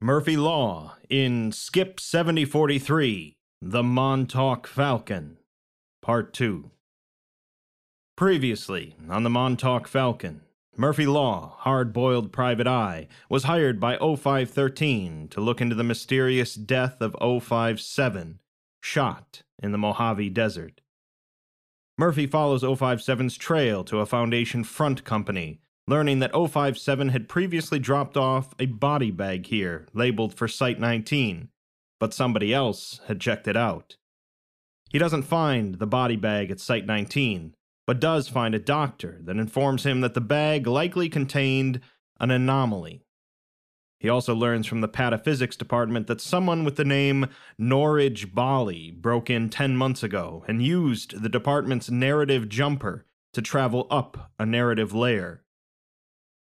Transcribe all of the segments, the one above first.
Murphy Law in Skip 7043 The Montauk Falcon, Part 2. Previously, on the Montauk Falcon, Murphy Law, hard boiled private eye, was hired by 0513 to look into the mysterious death of 057, shot in the Mojave Desert. Murphy follows 057's trail to a Foundation front company, learning that 057 had previously dropped off a body bag here labeled for Site 19, but somebody else had checked it out. He doesn't find the body bag at Site 19, but does find a doctor that informs him that the bag likely contained an anomaly. He also learns from the pataphysics department that someone with the name Norridge Bali broke in 10 months ago and used the department's narrative jumper to travel up a narrative layer.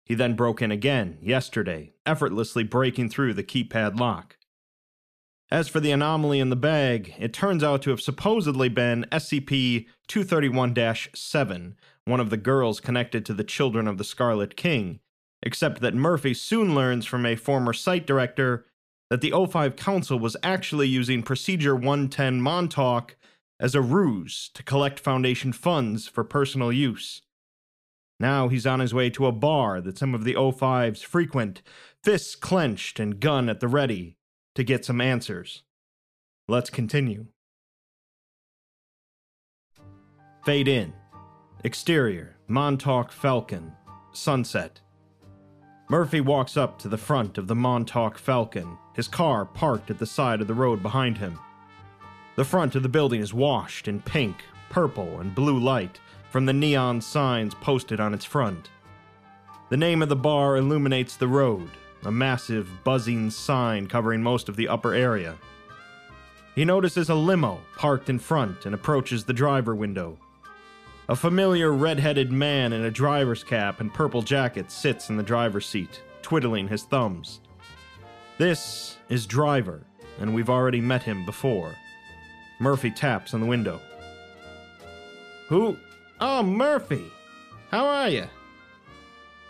He then broke in again yesterday, effortlessly breaking through the keypad lock. As for the anomaly in the bag, it turns out to have supposedly been SCP 231 7, one of the girls connected to the Children of the Scarlet King, except that Murphy soon learns from a former site director that the O5 Council was actually using Procedure 110 Montauk as a ruse to collect Foundation funds for personal use. Now he's on his way to a bar that some of the O5s frequent, fists clenched and gun at the ready to get some answers. Let's continue. Fade in. Exterior Montauk Falcon. Sunset. Murphy walks up to the front of the Montauk Falcon, his car parked at the side of the road behind him. The front of the building is washed in pink, purple, and blue light from the neon signs posted on its front. The name of the bar illuminates the road, a massive, buzzing sign covering most of the upper area. He notices a limo parked in front and approaches the driver window. A familiar red headed man in a driver's cap and purple jacket sits in the driver's seat, twiddling his thumbs. This is Driver, and we've already met him before. Murphy taps on the window. Who? Oh, Murphy! How are you?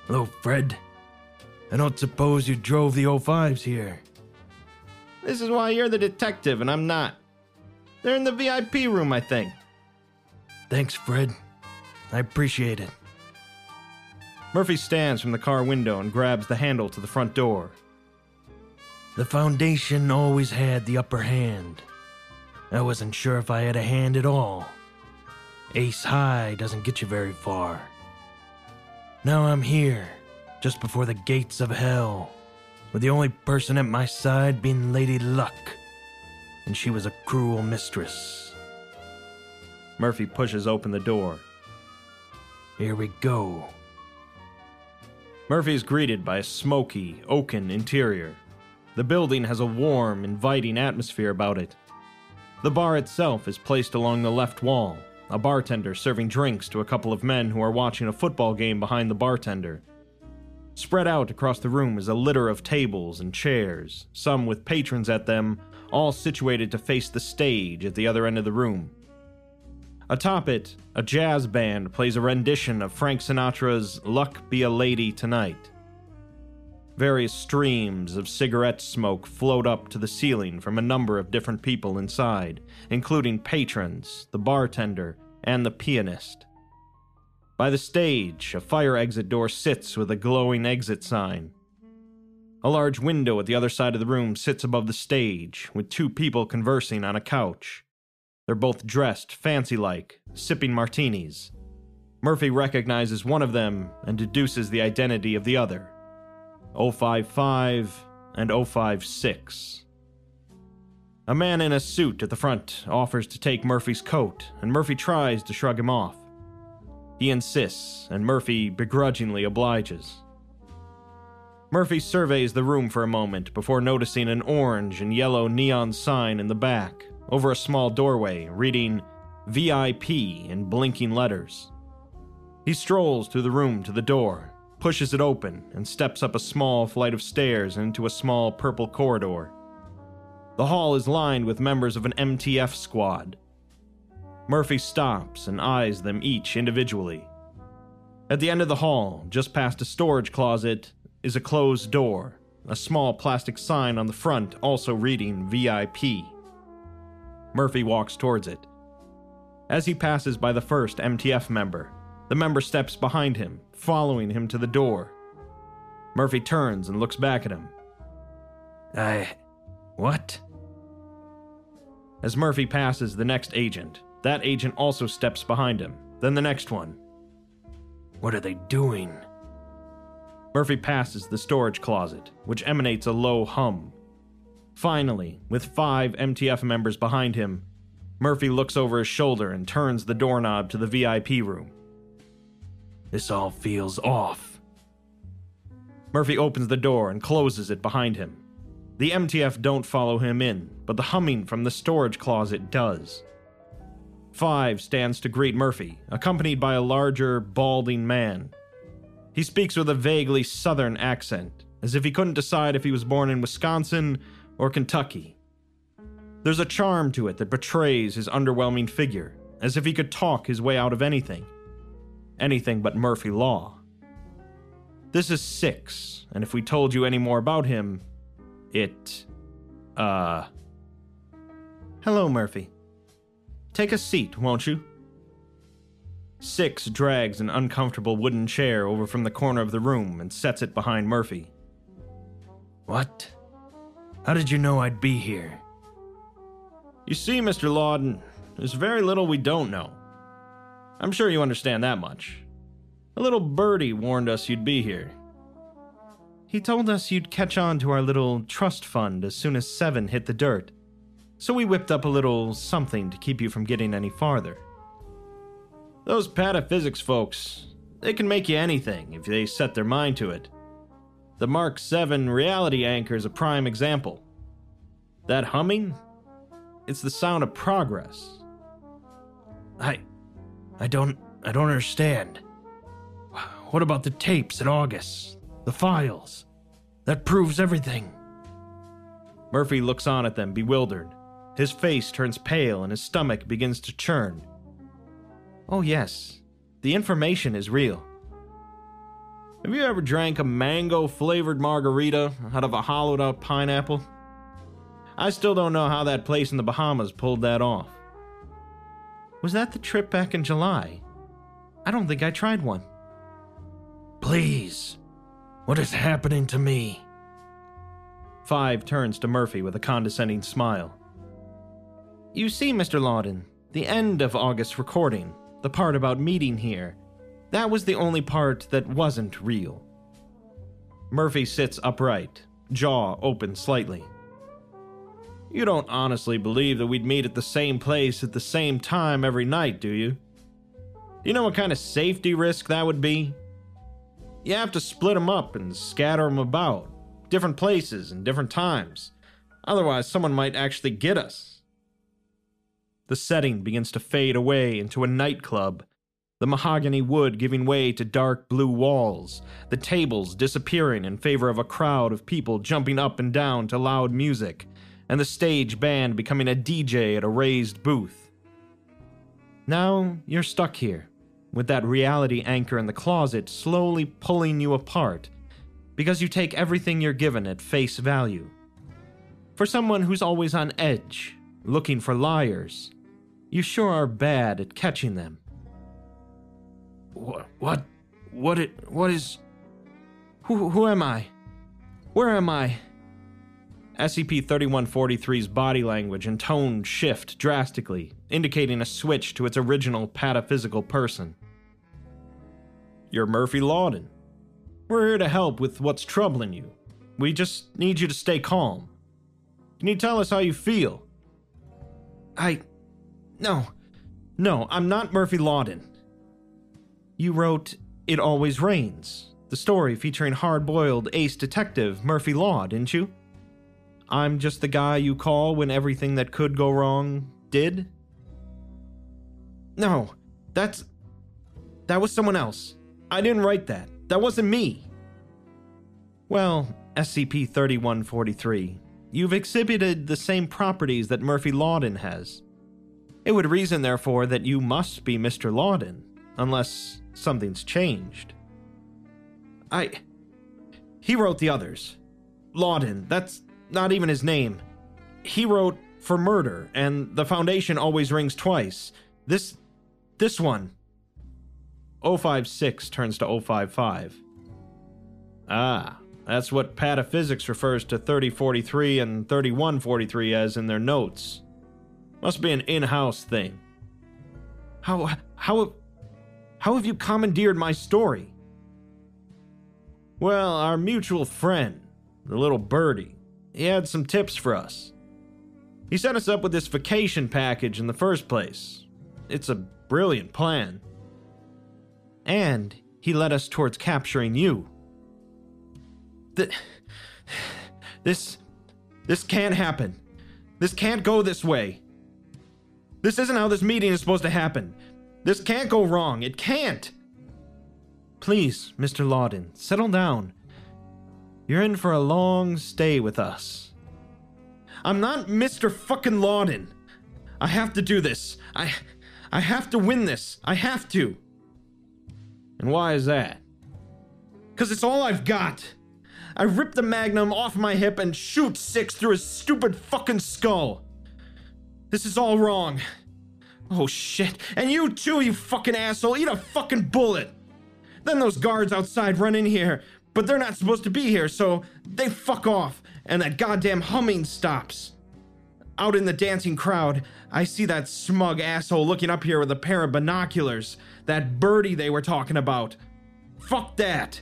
Hello, Fred. I don't suppose you drove the 05s here. This is why you're the detective and I'm not. They're in the VIP room, I think. Thanks, Fred. I appreciate it. Murphy stands from the car window and grabs the handle to the front door. The Foundation always had the upper hand. I wasn't sure if I had a hand at all. Ace high doesn't get you very far. Now I'm here, just before the gates of hell, with the only person at my side being Lady Luck. And she was a cruel mistress. Murphy pushes open the door. Here we go. Murphy is greeted by a smoky, oaken interior. The building has a warm, inviting atmosphere about it. The bar itself is placed along the left wall, a bartender serving drinks to a couple of men who are watching a football game behind the bartender. Spread out across the room is a litter of tables and chairs, some with patrons at them, all situated to face the stage at the other end of the room. Atop it, a jazz band plays a rendition of Frank Sinatra's Luck Be a Lady Tonight. Various streams of cigarette smoke float up to the ceiling from a number of different people inside, including patrons, the bartender, and the pianist. By the stage, a fire exit door sits with a glowing exit sign. A large window at the other side of the room sits above the stage, with two people conversing on a couch. They're both dressed fancy like, sipping martinis. Murphy recognizes one of them and deduces the identity of the other 055 and 056. A man in a suit at the front offers to take Murphy's coat, and Murphy tries to shrug him off. He insists, and Murphy begrudgingly obliges. Murphy surveys the room for a moment before noticing an orange and yellow neon sign in the back, over a small doorway, reading VIP in blinking letters. He strolls through the room to the door, pushes it open, and steps up a small flight of stairs into a small purple corridor. The hall is lined with members of an MTF squad. Murphy stops and eyes them each individually. At the end of the hall, just past a storage closet, is a closed door, a small plastic sign on the front also reading VIP. Murphy walks towards it. As he passes by the first MTF member, the member steps behind him, following him to the door. Murphy turns and looks back at him. I. What? As Murphy passes the next agent, that agent also steps behind him, then the next one. What are they doing? Murphy passes the storage closet, which emanates a low hum. Finally, with five MTF members behind him, Murphy looks over his shoulder and turns the doorknob to the VIP room. This all feels off. Murphy opens the door and closes it behind him. The MTF don't follow him in, but the humming from the storage closet does. Five stands to greet Murphy, accompanied by a larger, balding man. He speaks with a vaguely southern accent, as if he couldn't decide if he was born in Wisconsin or Kentucky. There's a charm to it that betrays his underwhelming figure, as if he could talk his way out of anything. Anything but Murphy Law. This is Six, and if we told you any more about him, it. uh. Hello, Murphy. Take a seat, won't you? Six drags an uncomfortable wooden chair over from the corner of the room and sets it behind Murphy. What? How did you know I'd be here? You see, Mr. Lawden, there's very little we don't know. I'm sure you understand that much. A little birdie warned us you'd be here. He told us you'd catch on to our little trust fund as soon as Seven hit the dirt, so we whipped up a little something to keep you from getting any farther. Those pataphysics folks, they can make you anything if they set their mind to it. The Mark 7 reality anchor is a prime example. That humming? It's the sound of progress. I. I don't. I don't understand. What about the tapes in August? The files? That proves everything. Murphy looks on at them, bewildered. His face turns pale and his stomach begins to churn. Oh, yes, the information is real. Have you ever drank a mango flavored margarita out of a hollowed out pineapple? I still don't know how that place in the Bahamas pulled that off. Was that the trip back in July? I don't think I tried one. Please, what is happening to me? Five turns to Murphy with a condescending smile. You see, Mr. Lawden, the end of August's recording, the part about meeting here, that was the only part that wasn't real. Murphy sits upright, jaw open slightly. You don't honestly believe that we'd meet at the same place at the same time every night, do you? You know what kind of safety risk that would be? You have to split 'em up and scatter 'em about, different places and different times. Otherwise, someone might actually get us. The setting begins to fade away into a nightclub, the mahogany wood giving way to dark blue walls, the tables disappearing in favor of a crowd of people jumping up and down to loud music, and the stage band becoming a DJ at a raised booth. Now you're stuck here, with that reality anchor in the closet slowly pulling you apart, because you take everything you're given at face value. For someone who's always on edge, looking for liars, you sure are bad at catching them. What? What? What? It, what is. Who, who am I? Where am I? SCP 3143's body language and tone shift drastically, indicating a switch to its original pataphysical person. You're Murphy Lawden. We're here to help with what's troubling you. We just need you to stay calm. Can you tell us how you feel? I. No. No, I'm not Murphy Lawden. You wrote It Always Rains, the story featuring hard boiled ace detective Murphy Law, didn't you? I'm just the guy you call when everything that could go wrong did? No, that's. That was someone else. I didn't write that. That wasn't me. Well, SCP 3143, you've exhibited the same properties that Murphy Lawden has. It would reason, therefore, that you must be Mr. Lawden, unless something's changed. I. He wrote the others. Lawden. That's not even his name. He wrote for murder, and the Foundation always rings twice. This. this one. 056 turns to 055. Ah, that's what pataphysics refers to 3043 and 3143 as in their notes. Must be an in house thing. How. how. how have you commandeered my story? Well, our mutual friend, the little birdie, he had some tips for us. He set us up with this vacation package in the first place. It's a brilliant plan. And he led us towards capturing you. Th- this. This can't happen. This can't go this way. This isn't how this meeting is supposed to happen. This can't go wrong. It can't. Please, Mr. Lawden, settle down. You're in for a long stay with us. I'm not Mr. fucking Lawden. I have to do this. I I have to win this. I have to. And why is that? Cuz it's all I've got. I rip the magnum off my hip and shoot six through his stupid fucking skull. This is all wrong. Oh shit. And you too, you fucking asshole. Eat a fucking bullet. Then those guards outside run in here, but they're not supposed to be here, so they fuck off, and that goddamn humming stops. Out in the dancing crowd, I see that smug asshole looking up here with a pair of binoculars. That birdie they were talking about. Fuck that.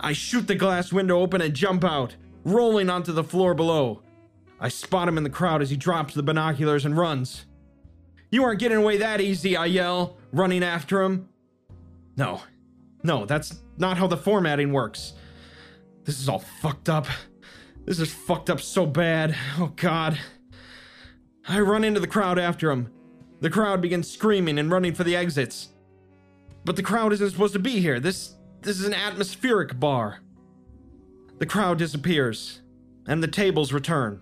I shoot the glass window open and jump out, rolling onto the floor below. I spot him in the crowd as he drops the binoculars and runs. You aren't getting away that easy, I yell, running after him. No, no, that's not how the formatting works. This is all fucked up. This is fucked up so bad. Oh god. I run into the crowd after him. The crowd begins screaming and running for the exits. But the crowd isn't supposed to be here. This this is an atmospheric bar. The crowd disappears, and the tables return.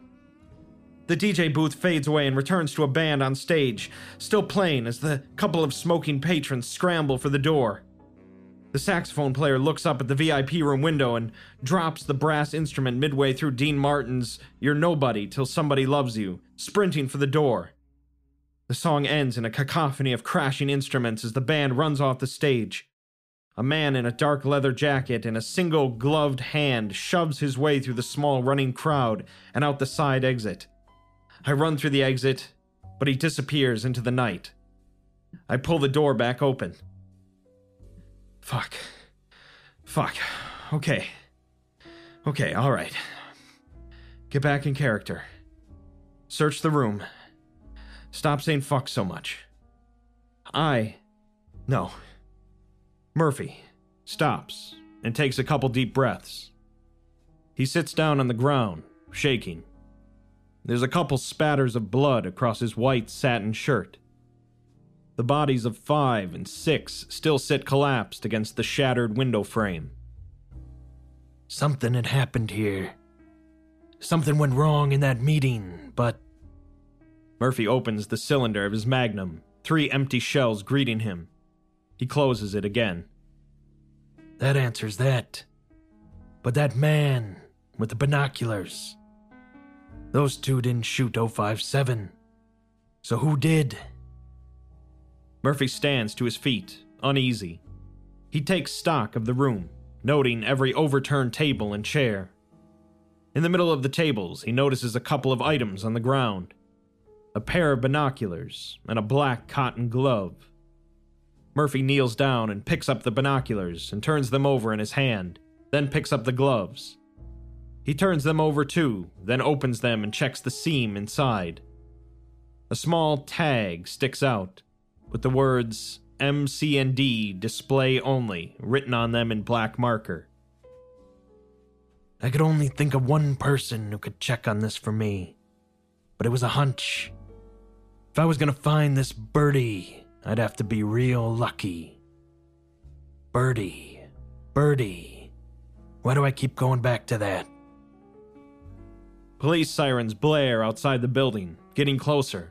The DJ booth fades away and returns to a band on stage, still playing as the couple of smoking patrons scramble for the door. The saxophone player looks up at the VIP room window and drops the brass instrument midway through Dean Martin's You're Nobody Till Somebody Loves You, sprinting for the door. The song ends in a cacophony of crashing instruments as the band runs off the stage. A man in a dark leather jacket and a single gloved hand shoves his way through the small running crowd and out the side exit. I run through the exit, but he disappears into the night. I pull the door back open. Fuck. Fuck. Okay. Okay, alright. Get back in character. Search the room. Stop saying fuck so much. I. No. Murphy stops and takes a couple deep breaths. He sits down on the ground, shaking. There's a couple spatters of blood across his white satin shirt. The bodies of five and six still sit collapsed against the shattered window frame. Something had happened here. Something went wrong in that meeting, but. Murphy opens the cylinder of his magnum, three empty shells greeting him. He closes it again. That answers that. But that man with the binoculars. Those two didn't shoot 057. So who did? Murphy stands to his feet, uneasy. He takes stock of the room, noting every overturned table and chair. In the middle of the tables, he notices a couple of items on the ground a pair of binoculars and a black cotton glove. Murphy kneels down and picks up the binoculars and turns them over in his hand, then picks up the gloves. He turns them over too, then opens them and checks the seam inside. A small tag sticks out with the words MC&D display only written on them in black marker. I could only think of one person who could check on this for me, but it was a hunch. If I was gonna find this birdie, I'd have to be real lucky. Birdie, birdie. Why do I keep going back to that? Police sirens blare outside the building, getting closer.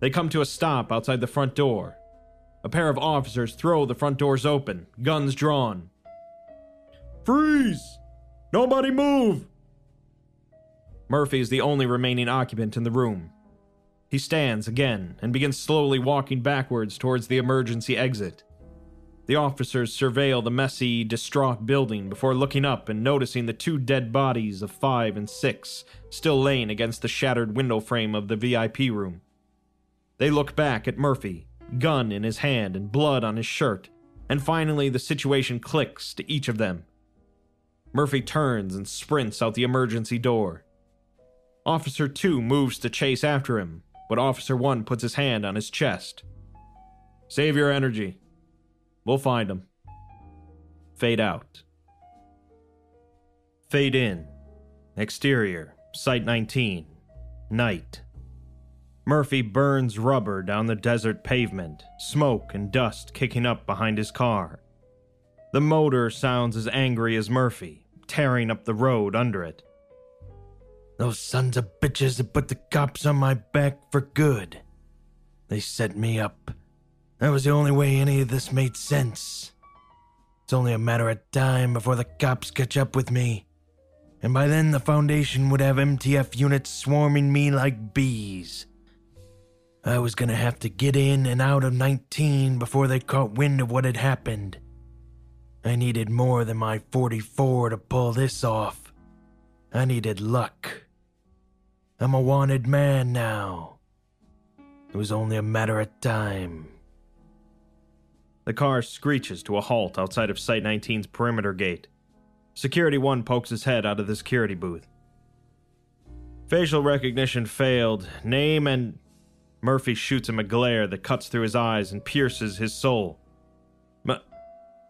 They come to a stop outside the front door. A pair of officers throw the front doors open, guns drawn. Freeze! Nobody move! Murphy is the only remaining occupant in the room. He stands again and begins slowly walking backwards towards the emergency exit. The officers surveil the messy, distraught building before looking up and noticing the two dead bodies of five and six still laying against the shattered window frame of the VIP room. They look back at Murphy, gun in his hand and blood on his shirt, and finally the situation clicks to each of them. Murphy turns and sprints out the emergency door. Officer 2 moves to chase after him, but Officer 1 puts his hand on his chest. Save your energy. We'll find him. Fade out. Fade in. Exterior, Site 19. Night. Murphy burns rubber down the desert pavement, smoke and dust kicking up behind his car. The motor sounds as angry as Murphy, tearing up the road under it. Those sons of bitches have put the cops on my back for good. They set me up. That was the only way any of this made sense. It's only a matter of time before the cops catch up with me. And by then, the Foundation would have MTF units swarming me like bees. I was gonna have to get in and out of 19 before they caught wind of what had happened. I needed more than my 44 to pull this off. I needed luck. I'm a wanted man now. It was only a matter of time. The car screeches to a halt outside of Site 19's perimeter gate. Security 1 pokes his head out of the security booth. Facial recognition failed. Name and. Murphy shoots him a glare that cuts through his eyes and pierces his soul. My,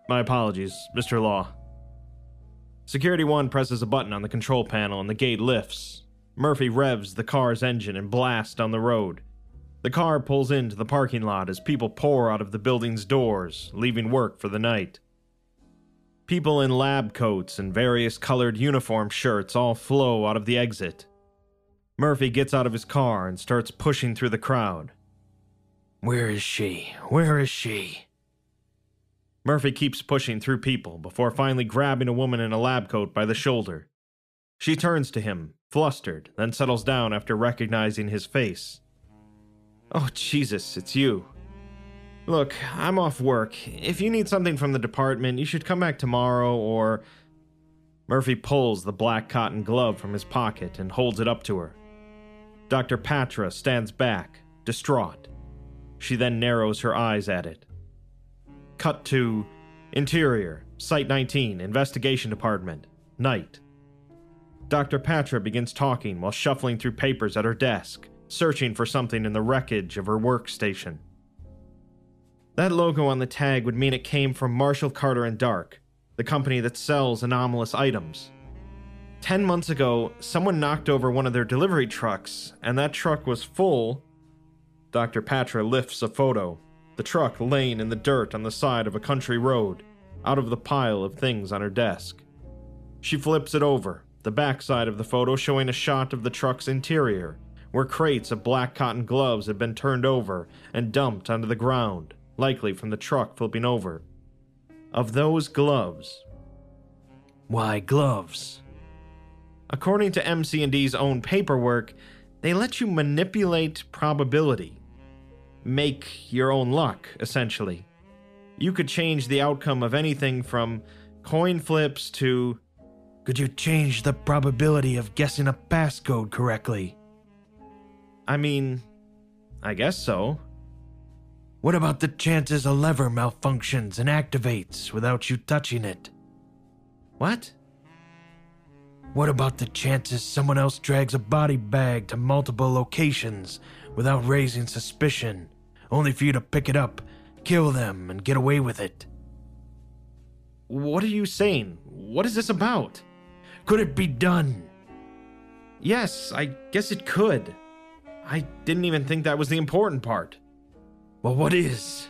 my apologies, Mr. Law. Security 1 presses a button on the control panel and the gate lifts. Murphy revs the car's engine and blasts down the road. The car pulls into the parking lot as people pour out of the building's doors, leaving work for the night. People in lab coats and various colored uniform shirts all flow out of the exit. Murphy gets out of his car and starts pushing through the crowd. Where is she? Where is she? Murphy keeps pushing through people before finally grabbing a woman in a lab coat by the shoulder. She turns to him, flustered, then settles down after recognizing his face. Oh, Jesus, it's you. Look, I'm off work. If you need something from the department, you should come back tomorrow or. Murphy pulls the black cotton glove from his pocket and holds it up to her. Dr. Patra stands back, distraught. She then narrows her eyes at it. Cut to Interior, Site 19, Investigation Department, night. Dr. Patra begins talking while shuffling through papers at her desk, searching for something in the wreckage of her workstation. That logo on the tag would mean it came from Marshall Carter and Dark, the company that sells anomalous items. Ten months ago, someone knocked over one of their delivery trucks, and that truck was full. Dr. Patra lifts a photo, the truck laying in the dirt on the side of a country road, out of the pile of things on her desk. She flips it over, the backside of the photo showing a shot of the truck's interior, where crates of black cotton gloves had been turned over and dumped onto the ground, likely from the truck flipping over. Of those gloves, Why gloves? According to MC&D's own paperwork, they let you manipulate probability, make your own luck, essentially. You could change the outcome of anything from coin flips to Could you change the probability of guessing a passcode correctly? I mean, I guess so. What about the chances a lever malfunctions and activates without you touching it? What? What about the chances someone else drags a body bag to multiple locations without raising suspicion, only for you to pick it up, kill them, and get away with it? What are you saying? What is this about? Could it be done? Yes, I guess it could. I didn't even think that was the important part. Well, what is?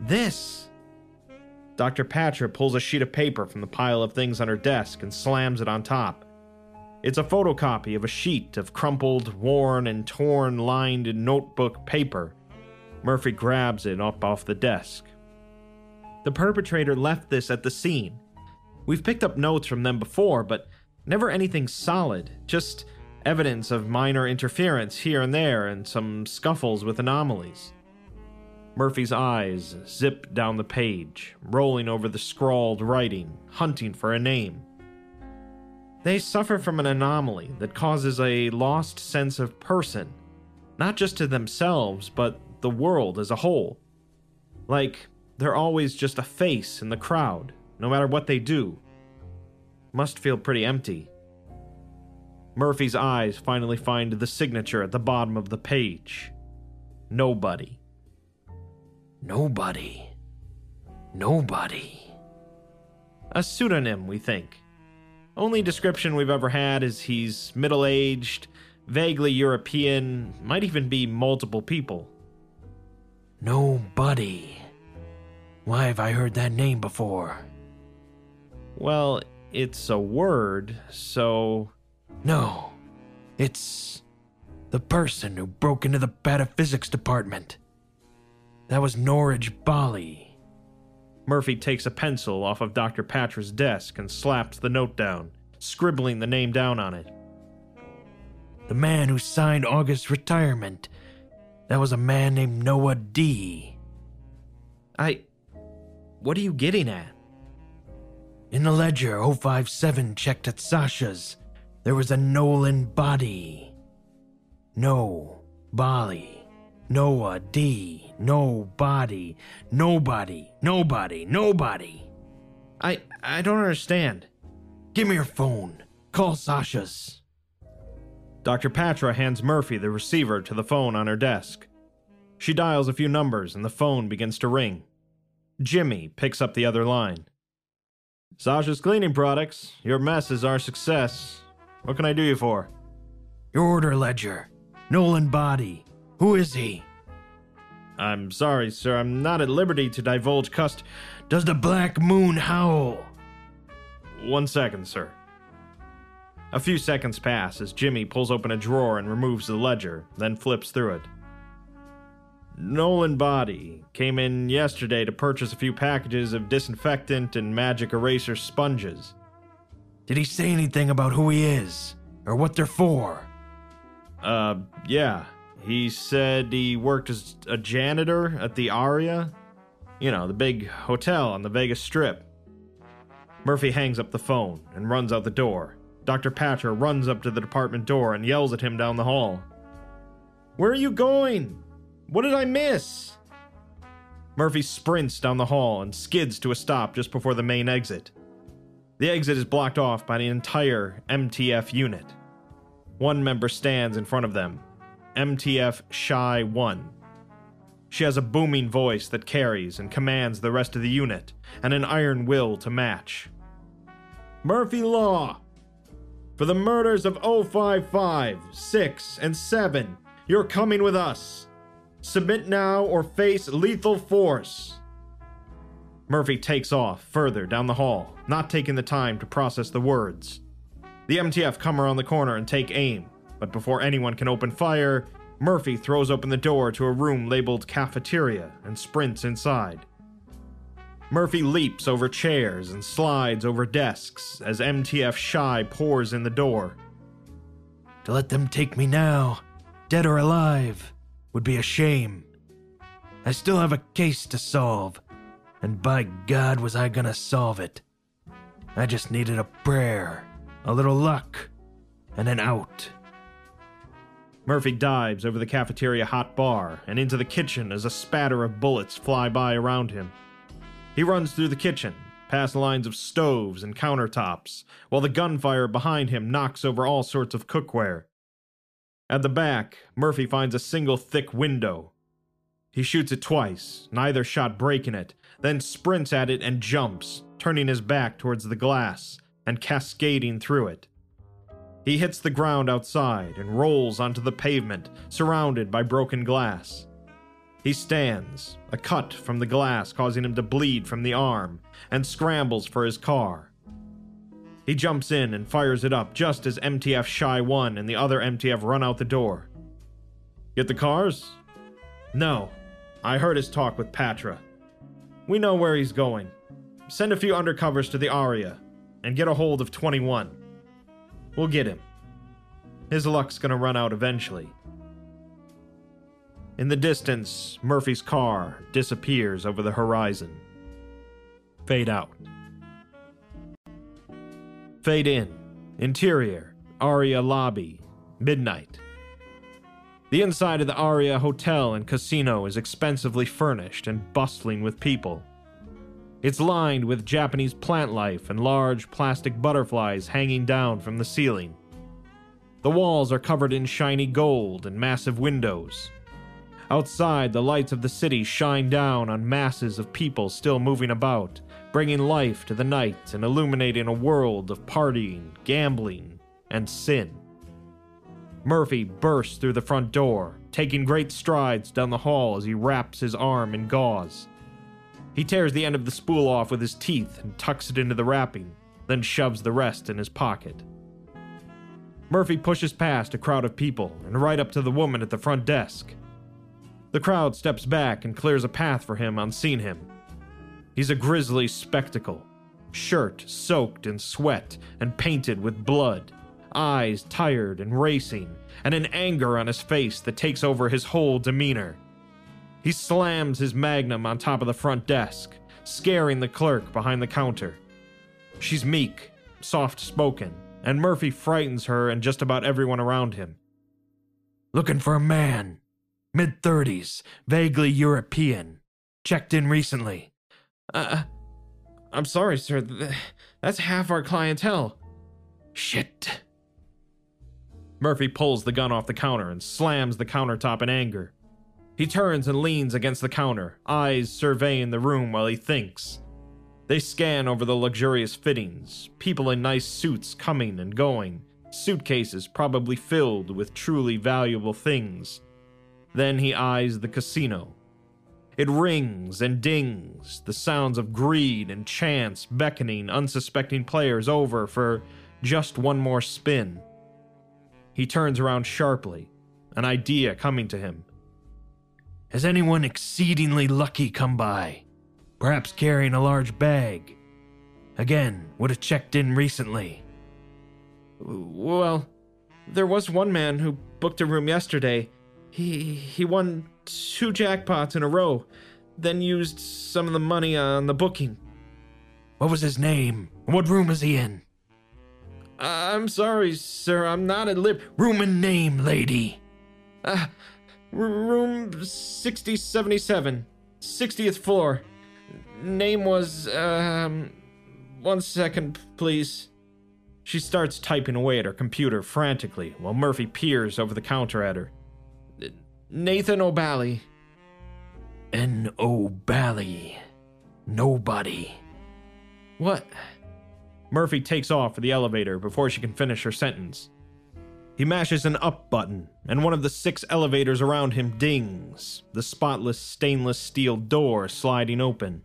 This. Dr. Patra pulls a sheet of paper from the pile of things on her desk and slams it on top. It's a photocopy of a sheet of crumpled, worn, and torn lined notebook paper. Murphy grabs it up off the desk. The perpetrator left this at the scene. We've picked up notes from them before, but never anything solid, just evidence of minor interference here and there and some scuffles with anomalies. Murphy's eyes zip down the page, rolling over the scrawled writing, hunting for a name. They suffer from an anomaly that causes a lost sense of person, not just to themselves, but the world as a whole. Like, they're always just a face in the crowd, no matter what they do. Must feel pretty empty. Murphy's eyes finally find the signature at the bottom of the page Nobody. Nobody. Nobody. A pseudonym, we think. Only description we've ever had is he's middle aged, vaguely European, might even be multiple people. Nobody. Why have I heard that name before? Well, it's a word, so. No. It's the person who broke into the pataphysics department. That was Norwich Bali. Murphy takes a pencil off of Dr. Patra's desk and slaps the note down, scribbling the name down on it. The man who signed August's retirement. That was a man named Noah D. I. What are you getting at? In the ledger 057 checked at Sasha's, there was a Nolan body. No, Bali. Noah D. Nobody. Nobody. Nobody. Nobody. I. I don't understand. Give me your phone. Call Sasha's. Dr. Patra hands Murphy the receiver to the phone on her desk. She dials a few numbers and the phone begins to ring. Jimmy picks up the other line. Sasha's Cleaning Products, your mess is our success. What can I do you for? Your order ledger. Nolan Body. Who is he? I'm sorry, sir, I'm not at liberty to divulge cust. Does the Black Moon howl? One second, sir. A few seconds pass as Jimmy pulls open a drawer and removes the ledger, then flips through it. Nolan Body came in yesterday to purchase a few packages of disinfectant and magic eraser sponges. Did he say anything about who he is? Or what they're for? Uh, yeah. He said he worked as a janitor at the Aria. You know, the big hotel on the Vegas Strip. Murphy hangs up the phone and runs out the door. Dr. Patra runs up to the department door and yells at him down the hall. Where are you going? What did I miss? Murphy sprints down the hall and skids to a stop just before the main exit. The exit is blocked off by the entire MTF unit. One member stands in front of them MTF Shy 1. She has a booming voice that carries and commands the rest of the unit, and an iron will to match. Murphy Law! For the murders of 055, 6, and 7, you're coming with us. Submit now or face lethal force. Murphy takes off further down the hall, not taking the time to process the words. The MTF come around the corner and take aim, but before anyone can open fire, Murphy throws open the door to a room labeled cafeteria and sprints inside. Murphy leaps over chairs and slides over desks as MTF Shy pours in the door. To let them take me now, dead or alive, would be a shame. I still have a case to solve, and by God was I gonna solve it. I just needed a prayer, a little luck, and an out. Murphy dives over the cafeteria hot bar and into the kitchen as a spatter of bullets fly by around him. He runs through the kitchen, past lines of stoves and countertops, while the gunfire behind him knocks over all sorts of cookware. At the back, Murphy finds a single thick window. He shoots it twice, neither shot breaking it, then sprints at it and jumps, turning his back towards the glass and cascading through it. He hits the ground outside and rolls onto the pavement, surrounded by broken glass. He stands, a cut from the glass causing him to bleed from the arm, and scrambles for his car. He jumps in and fires it up just as MTF Shy 1 and the other MTF run out the door. Get the cars? No. I heard his talk with Patra. We know where he's going. Send a few undercovers to the Aria and get a hold of 21. We'll get him. His luck's gonna run out eventually. In the distance, Murphy's car disappears over the horizon. Fade out. Fade in. Interior. Aria lobby. Midnight. The inside of the Aria Hotel and Casino is expensively furnished and bustling with people. It's lined with Japanese plant life and large plastic butterflies hanging down from the ceiling. The walls are covered in shiny gold and massive windows. Outside, the lights of the city shine down on masses of people still moving about, bringing life to the night and illuminating a world of partying, gambling, and sin. Murphy bursts through the front door, taking great strides down the hall as he wraps his arm in gauze. He tears the end of the spool off with his teeth and tucks it into the wrapping, then shoves the rest in his pocket. Murphy pushes past a crowd of people and right up to the woman at the front desk. The crowd steps back and clears a path for him on seeing him. He's a grisly spectacle, shirt soaked in sweat and painted with blood, eyes tired and racing, and an anger on his face that takes over his whole demeanor. He slams his magnum on top of the front desk, scaring the clerk behind the counter. She's meek, soft spoken, and Murphy frightens her and just about everyone around him. Looking for a man. Mid 30s, vaguely European. Checked in recently. Uh, I'm sorry, sir. That's half our clientele. Shit. Murphy pulls the gun off the counter and slams the countertop in anger. He turns and leans against the counter, eyes surveying the room while he thinks. They scan over the luxurious fittings, people in nice suits coming and going, suitcases probably filled with truly valuable things. Then he eyes the casino. It rings and dings, the sounds of greed and chance beckoning unsuspecting players over for just one more spin. He turns around sharply, an idea coming to him. Has anyone exceedingly lucky come by? Perhaps carrying a large bag? Again, would have checked in recently. Well, there was one man who booked a room yesterday. He he won two jackpots in a row, then used some of the money on the booking. What was his name? What room is he in? I'm sorry, sir. I'm not at lib. Room and name, lady. Uh, room 6077, 60th floor. Name was, um. One second, please. She starts typing away at her computer frantically while Murphy peers over the counter at her. Nathan O'Bally. N. O'Bally. Nobody. What? Murphy takes off for the elevator before she can finish her sentence. He mashes an up button, and one of the six elevators around him dings, the spotless stainless steel door sliding open.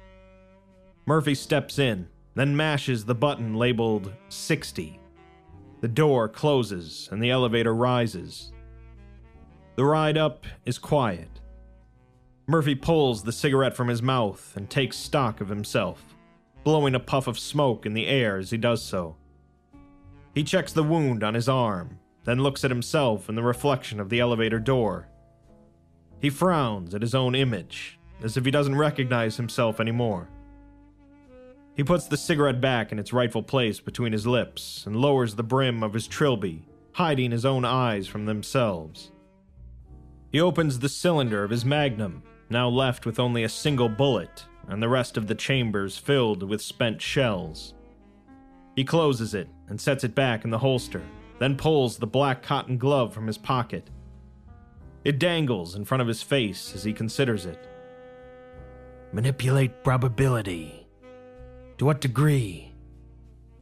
Murphy steps in, then mashes the button labeled 60. The door closes and the elevator rises. The ride up is quiet. Murphy pulls the cigarette from his mouth and takes stock of himself blowing a puff of smoke in the air as he does so. He checks the wound on his arm, then looks at himself in the reflection of the elevator door. He frowns at his own image, as if he doesn't recognize himself anymore. He puts the cigarette back in its rightful place between his lips and lowers the brim of his trilby, hiding his own eyes from themselves. He opens the cylinder of his magnum, now left with only a single bullet and the rest of the chambers filled with spent shells. He closes it and sets it back in the holster, then pulls the black cotton glove from his pocket. It dangles in front of his face as he considers it. Manipulate probability. To what degree?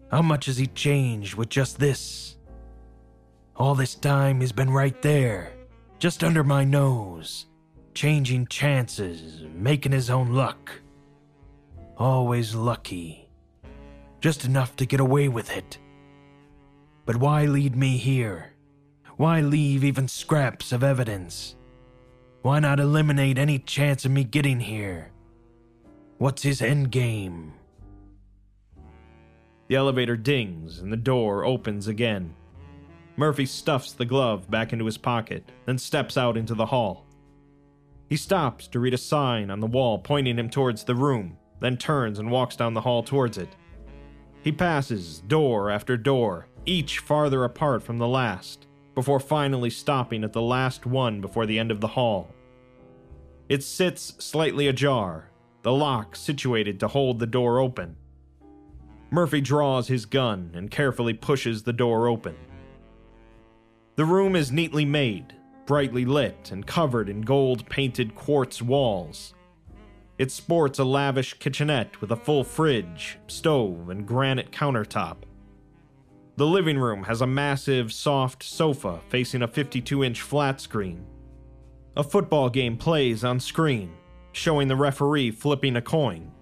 How much has he changed with just this? All this time he's been right there, just under my nose, changing chances, making his own luck. Always lucky. Just enough to get away with it. But why lead me here? Why leave even scraps of evidence? Why not eliminate any chance of me getting here? What's his endgame? The elevator dings and the door opens again. Murphy stuffs the glove back into his pocket, then steps out into the hall. He stops to read a sign on the wall pointing him towards the room, then turns and walks down the hall towards it. He passes door after door, each farther apart from the last, before finally stopping at the last one before the end of the hall. It sits slightly ajar, the lock situated to hold the door open. Murphy draws his gun and carefully pushes the door open. The room is neatly made, brightly lit, and covered in gold painted quartz walls. It sports a lavish kitchenette with a full fridge, stove, and granite countertop. The living room has a massive, soft sofa facing a 52 inch flat screen. A football game plays on screen, showing the referee flipping a coin.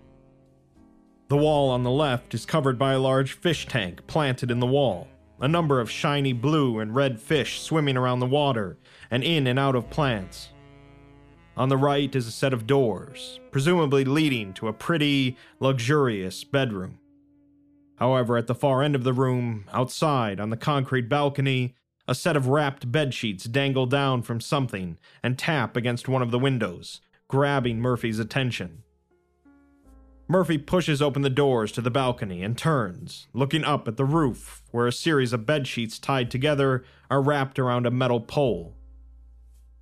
The wall on the left is covered by a large fish tank planted in the wall, a number of shiny blue and red fish swimming around the water and in and out of plants. On the right is a set of doors, presumably leading to a pretty, luxurious bedroom. However, at the far end of the room, outside on the concrete balcony, a set of wrapped bed sheets dangle down from something and tap against one of the windows, grabbing Murphy's attention. Murphy pushes open the doors to the balcony and turns, looking up at the roof, where a series of bed sheets tied together are wrapped around a metal pole.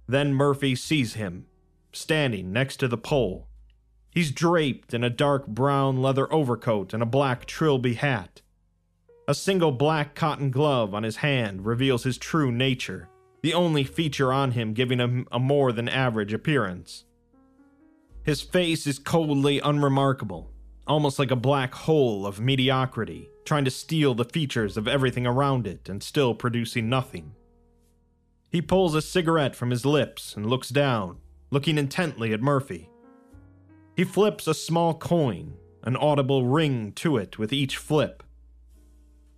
Then Murphy sees him, standing next to the pole. He's draped in a dark brown leather overcoat and a black trilby hat. A single black cotton glove on his hand reveals his true nature, the only feature on him giving him a more than average appearance. His face is coldly unremarkable, almost like a black hole of mediocrity, trying to steal the features of everything around it and still producing nothing. He pulls a cigarette from his lips and looks down, looking intently at Murphy. He flips a small coin, an audible ring to it with each flip.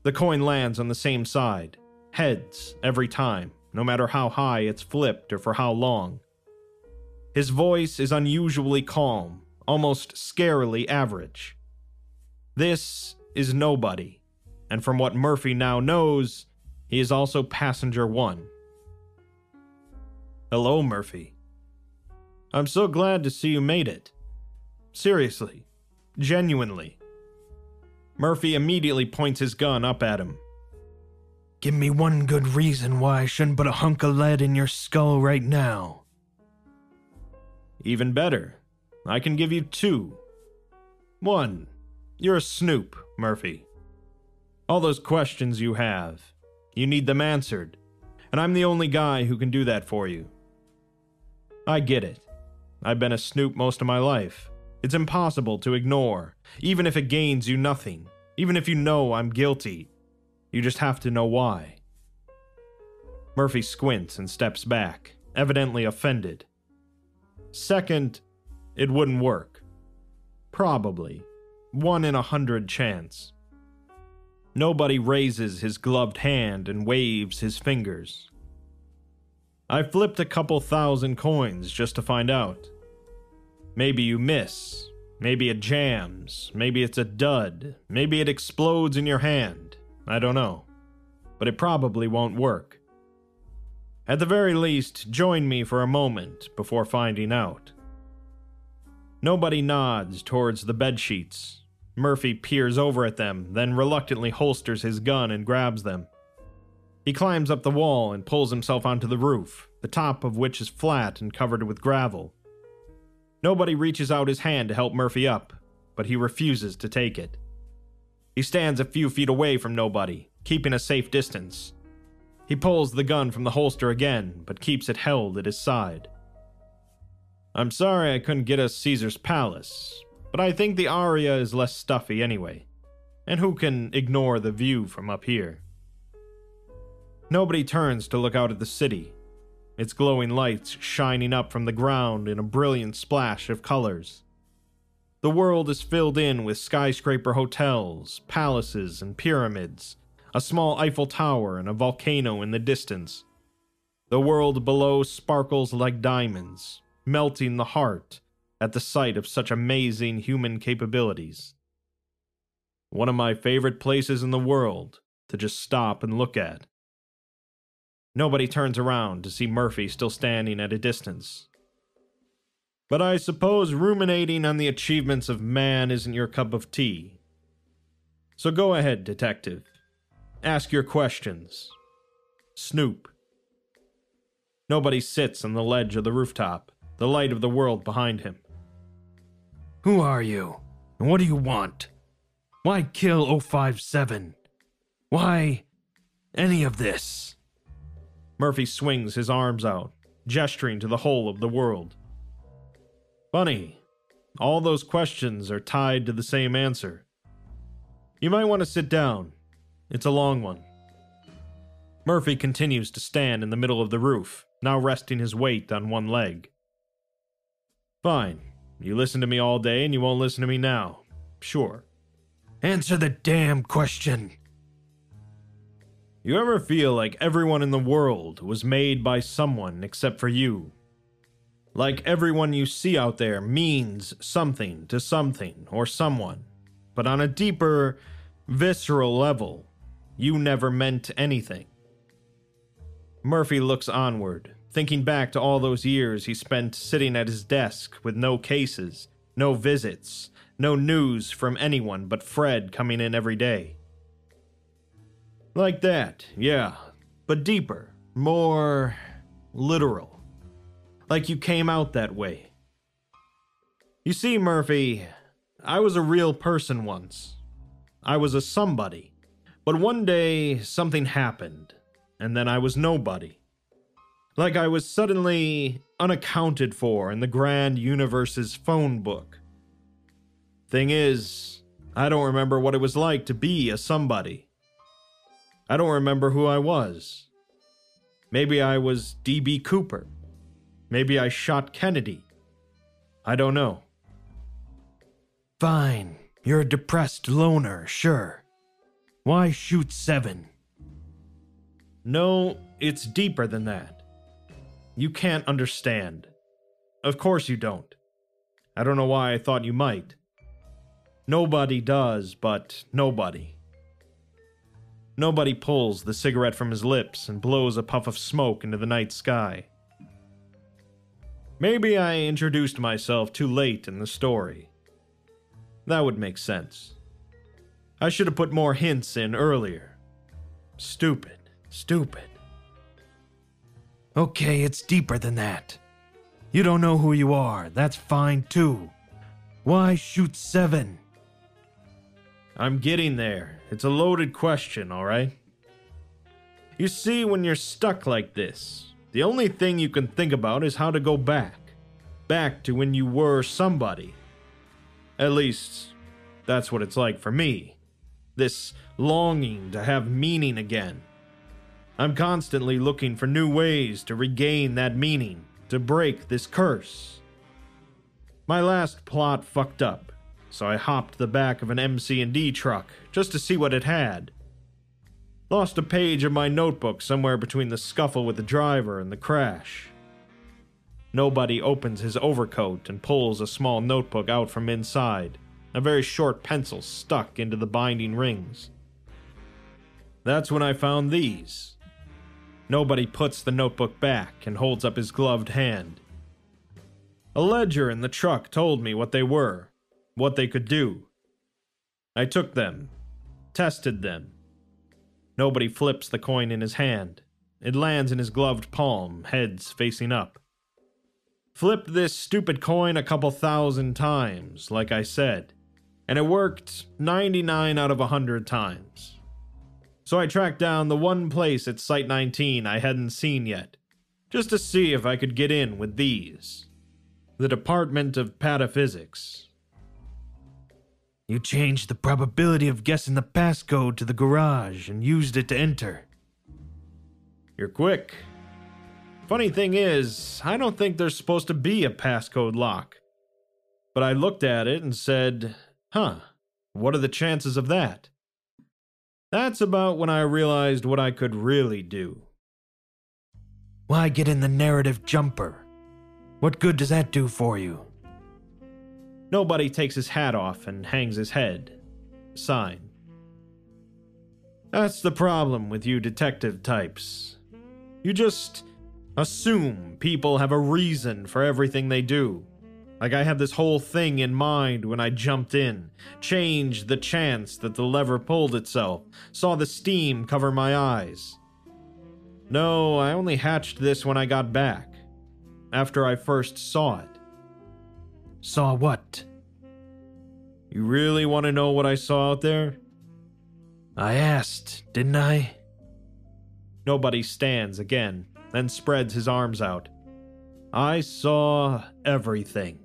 The coin lands on the same side, heads every time, no matter how high it's flipped or for how long. His voice is unusually calm, almost scarily average. This is nobody, and from what Murphy now knows, he is also passenger one. Hello, Murphy. I'm so glad to see you made it. Seriously, genuinely. Murphy immediately points his gun up at him. Give me one good reason why I shouldn't put a hunk of lead in your skull right now. Even better, I can give you two. One, you're a snoop, Murphy. All those questions you have, you need them answered, and I'm the only guy who can do that for you. I get it. I've been a snoop most of my life. It's impossible to ignore, even if it gains you nothing, even if you know I'm guilty. You just have to know why. Murphy squints and steps back, evidently offended. Second, it wouldn't work. Probably. One in a hundred chance. Nobody raises his gloved hand and waves his fingers. I flipped a couple thousand coins just to find out. Maybe you miss. Maybe it jams. Maybe it's a dud. Maybe it explodes in your hand. I don't know. But it probably won't work. At the very least, join me for a moment before finding out. Nobody nods towards the bed sheets. Murphy peers over at them, then reluctantly holsters his gun and grabs them. He climbs up the wall and pulls himself onto the roof, the top of which is flat and covered with gravel. Nobody reaches out his hand to help Murphy up, but he refuses to take it. He stands a few feet away from nobody, keeping a safe distance, he pulls the gun from the holster again, but keeps it held at his side. I'm sorry I couldn't get us Caesar's Palace, but I think the Aria is less stuffy anyway. And who can ignore the view from up here? Nobody turns to look out at the city, its glowing lights shining up from the ground in a brilliant splash of colors. The world is filled in with skyscraper hotels, palaces, and pyramids, a small Eiffel Tower, and a volcano in the distance. The world below sparkles like diamonds, melting the heart at the sight of such amazing human capabilities. One of my favorite places in the world to just stop and look at. Nobody turns around to see Murphy still standing at a distance. But I suppose ruminating on the achievements of man isn't your cup of tea. So go ahead, detective. Ask your questions. Snoop. Nobody sits on the ledge of the rooftop, the light of the world behind him. Who are you? And what do you want? Why kill O5-7? Why any of this? Murphy swings his arms out, gesturing to the whole of the world. Bunny, all those questions are tied to the same answer. You might want to sit down. It's a long one. Murphy continues to stand in the middle of the roof, now resting his weight on one leg. Fine. You listen to me all day and you won't listen to me now. Sure. Answer the damn question. You ever feel like everyone in the world was made by someone except for you? Like everyone you see out there means something to something or someone, but on a deeper, visceral level, you never meant anything. Murphy looks onward, thinking back to all those years he spent sitting at his desk with no cases, no visits, no news from anyone but Fred coming in every day. Like that, yeah, but deeper, more literal. Like you came out that way. You see, Murphy, I was a real person once. I was a somebody. But one day, something happened, and then I was nobody. Like I was suddenly unaccounted for in the grand universe's phone book. Thing is, I don't remember what it was like to be a somebody. I don't remember who I was. Maybe I was D.B. Cooper. Maybe I shot Kennedy. I don't know. Fine, you're a depressed loner, sure. Why shoot seven? No, it's deeper than that. You can't understand. Of course you don't. I don't know why I thought you might. Nobody does, but nobody. Nobody pulls the cigarette from his lips and blows a puff of smoke into the night sky. Maybe I introduced myself too late in the story. That would make sense. I should have put more hints in earlier. Stupid, stupid. Okay, it's deeper than that. You don't know who you are, that's fine too. Why shoot seven? I'm getting there. It's a loaded question, alright? You see, when you're stuck like this, the only thing you can think about is how to go back. Back to when you were somebody. At least, that's what it's like for me. This longing to have meaning again. I'm constantly looking for new ways to regain that meaning, to break this curse. My last plot fucked up, so I hopped the back of an MC&D truck just to see what it had. Lost a page of my notebook somewhere between the scuffle with the driver and the crash. Nobody opens his overcoat and pulls a small notebook out from inside, a very short pencil stuck into the binding rings. That's when I found these. Nobody puts the notebook back and holds up his gloved hand. A ledger in the truck told me what they were, what they could do. I took them, tested them. Nobody flips the coin in his hand. It lands in his gloved palm, heads facing up. Flipped this stupid coin a couple thousand times, like I said, and it worked 99 out of 100 times. So I tracked down the one place at Site 19 I hadn't seen yet, just to see if I could get in with these. The Department of Pataphysics. You changed the probability of guessing the passcode to the garage and used it to enter. You're quick. Funny thing is, I don't think there's supposed to be a passcode lock. But I looked at it and said, huh, what are the chances of that? That's about when I realized what I could really do. Why get in the narrative jumper? What good does that do for you? Nobody takes his hat off and hangs his head. Sign. That's the problem with you detective types. You just assume people have a reason for everything they do. Like I had this whole thing in mind when I jumped in, changed the chance that the lever pulled itself, saw the steam cover my eyes. No, I only hatched this when I got back, after I first saw it. Saw what? You really want to know what I saw out there? I asked, didn't I? Nobody stands again, then spreads his arms out. I saw everything.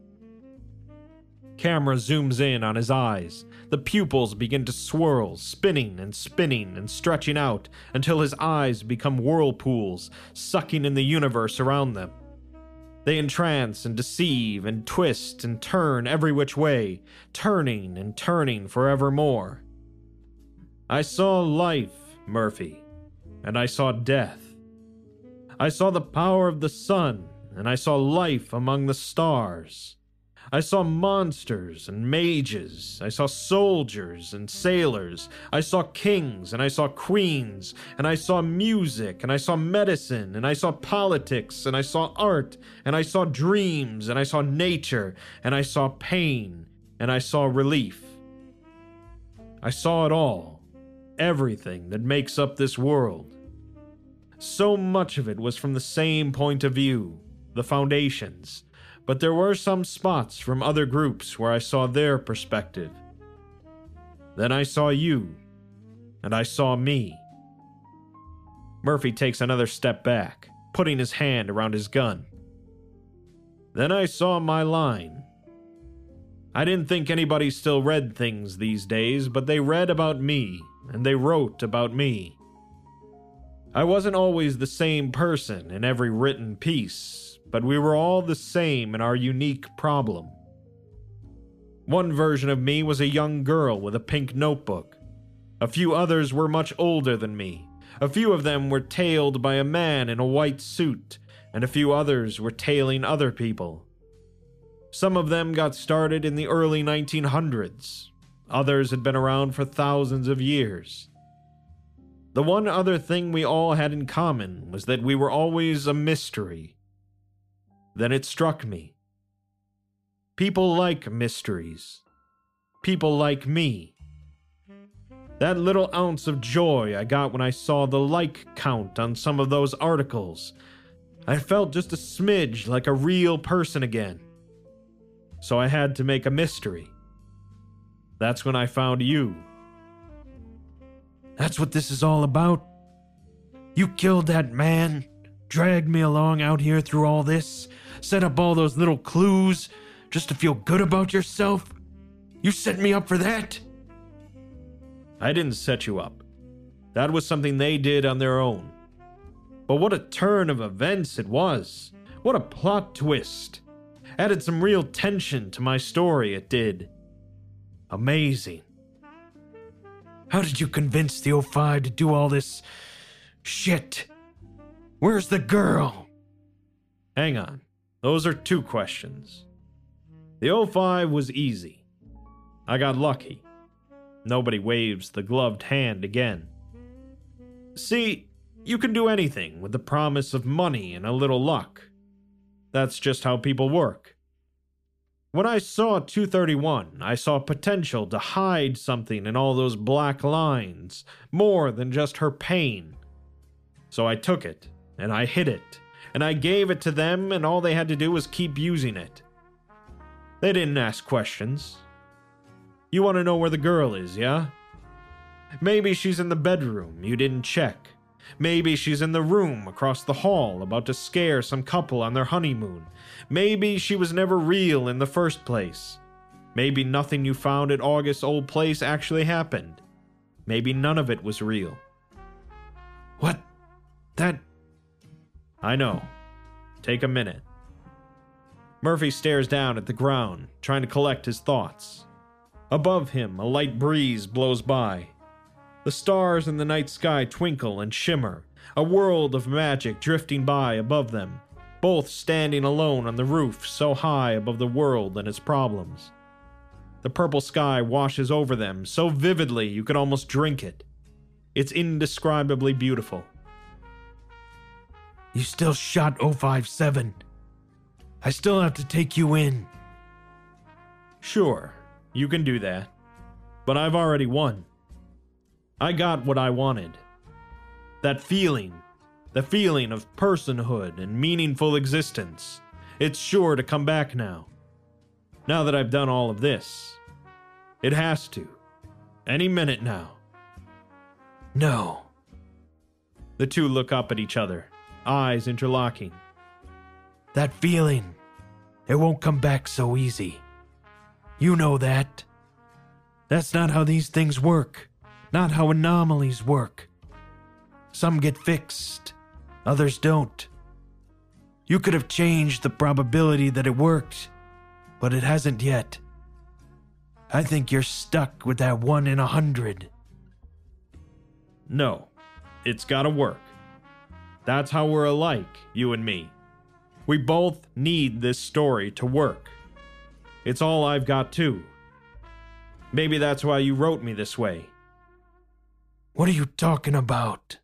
Camera zooms in on his eyes. The pupils begin to swirl, spinning and spinning and stretching out until his eyes become whirlpools, sucking in the universe around them. They entrance and deceive and twist and turn every which way, turning and turning forevermore. I saw life, Murphy, and I saw death. I saw the power of the sun, and I saw life among the stars. I saw monsters and mages. I saw soldiers and sailors. I saw kings and I saw queens. And I saw music and I saw medicine. And I saw politics and I saw art. And I saw dreams and I saw nature. And I saw pain and I saw relief. I saw it all. Everything that makes up this world. So much of it was from the same point of view the foundations but there were some spots from other groups where I saw their perspective. Then I saw you, and I saw me. Murphy takes another step back, putting his hand around his gun. Then I saw my line. I didn't think anybody still read things these days, but they read about me, and they wrote about me. I wasn't always the same person in every written piece, but we were all the same in our unique problem. One version of me was a young girl with a pink notebook. A few others were much older than me. A few of them were tailed by a man in a white suit, and a few others were tailing other people. Some of them got started in the early 1900s. Others had been around for thousands of years. The one other thing we all had in common was that we were always a mystery then it struck me. People like mysteries. People like me. That little ounce of joy I got when I saw the like count on some of those articles, I felt just a smidge like a real person again. So I had to make a mystery. That's when I found you. That's what this is all about? You killed that man, dragged me along out here through all this, set up all those little clues just to feel good about yourself? You set me up for that? I didn't set you up. That was something they did on their own. But what a turn of events it was! What a plot twist! Added some real tension to my story, it did. Amazing. How did you convince the O5 to do all this shit? Where's the girl? Hang on. Those are two questions. The O5 was easy. I got lucky. Nobody waves the gloved hand again. See, you can do anything with the promise of money and a little luck. That's just how people work. When I saw 231, I saw potential to hide something in all those black lines, more than just her pain. So I took it, and I hid it, and I gave it to them, and all they had to do was keep using it. They didn't ask questions. You want to know where the girl is, yeah? Maybe she's in the bedroom, you didn't check. Maybe she's in the room across the hall about to scare some couple on their honeymoon. Maybe she was never real in the first place. Maybe nothing you found at August's old place actually happened. Maybe none of it was real. What? That I know. Take a minute. Murphy stares down at the ground, trying to collect his thoughts. Above him, a light breeze blows by. The stars in the night sky twinkle and shimmer, a world of magic drifting by above them, both standing alone on the roof so high above the world and its problems. The purple sky washes over them so vividly you could almost drink it. It's indescribably beautiful. You still shot O5-7. I still have to take you in. Sure, you can do that. But I've already won. I got what I wanted. That feeling, the feeling of personhood and meaningful existence. It's sure to come back now. Now that I've done all of this. It has to. Any minute now. No. The two look up at each other, eyes interlocking. That feeling, it won't come back so easy. You know that. That's not how these things work, not how anomalies work. Some get fixed, others don't. You could have changed the probability that it worked, but it hasn't yet. I think you're stuck with that one in a hundred. No, it's gotta work. That's how we're alike, you and me. We both need this story to work. It's all I've got, too. Maybe that's why you wrote me this way. What are you talking about?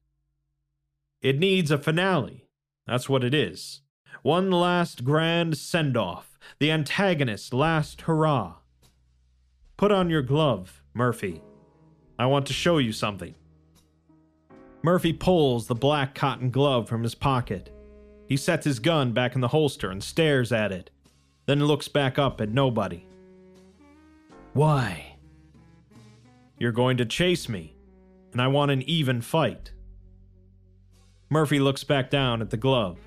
It needs a finale. That's what it is. One last grand send off. The antagonist's last hurrah. Put on your glove, Murphy. I want to show you something. Murphy pulls the black cotton glove from his pocket. He sets his gun back in the holster and stares at it, then looks back up at nobody. Why? You're going to chase me, and I want an even fight. Murphy looks back down at the glove,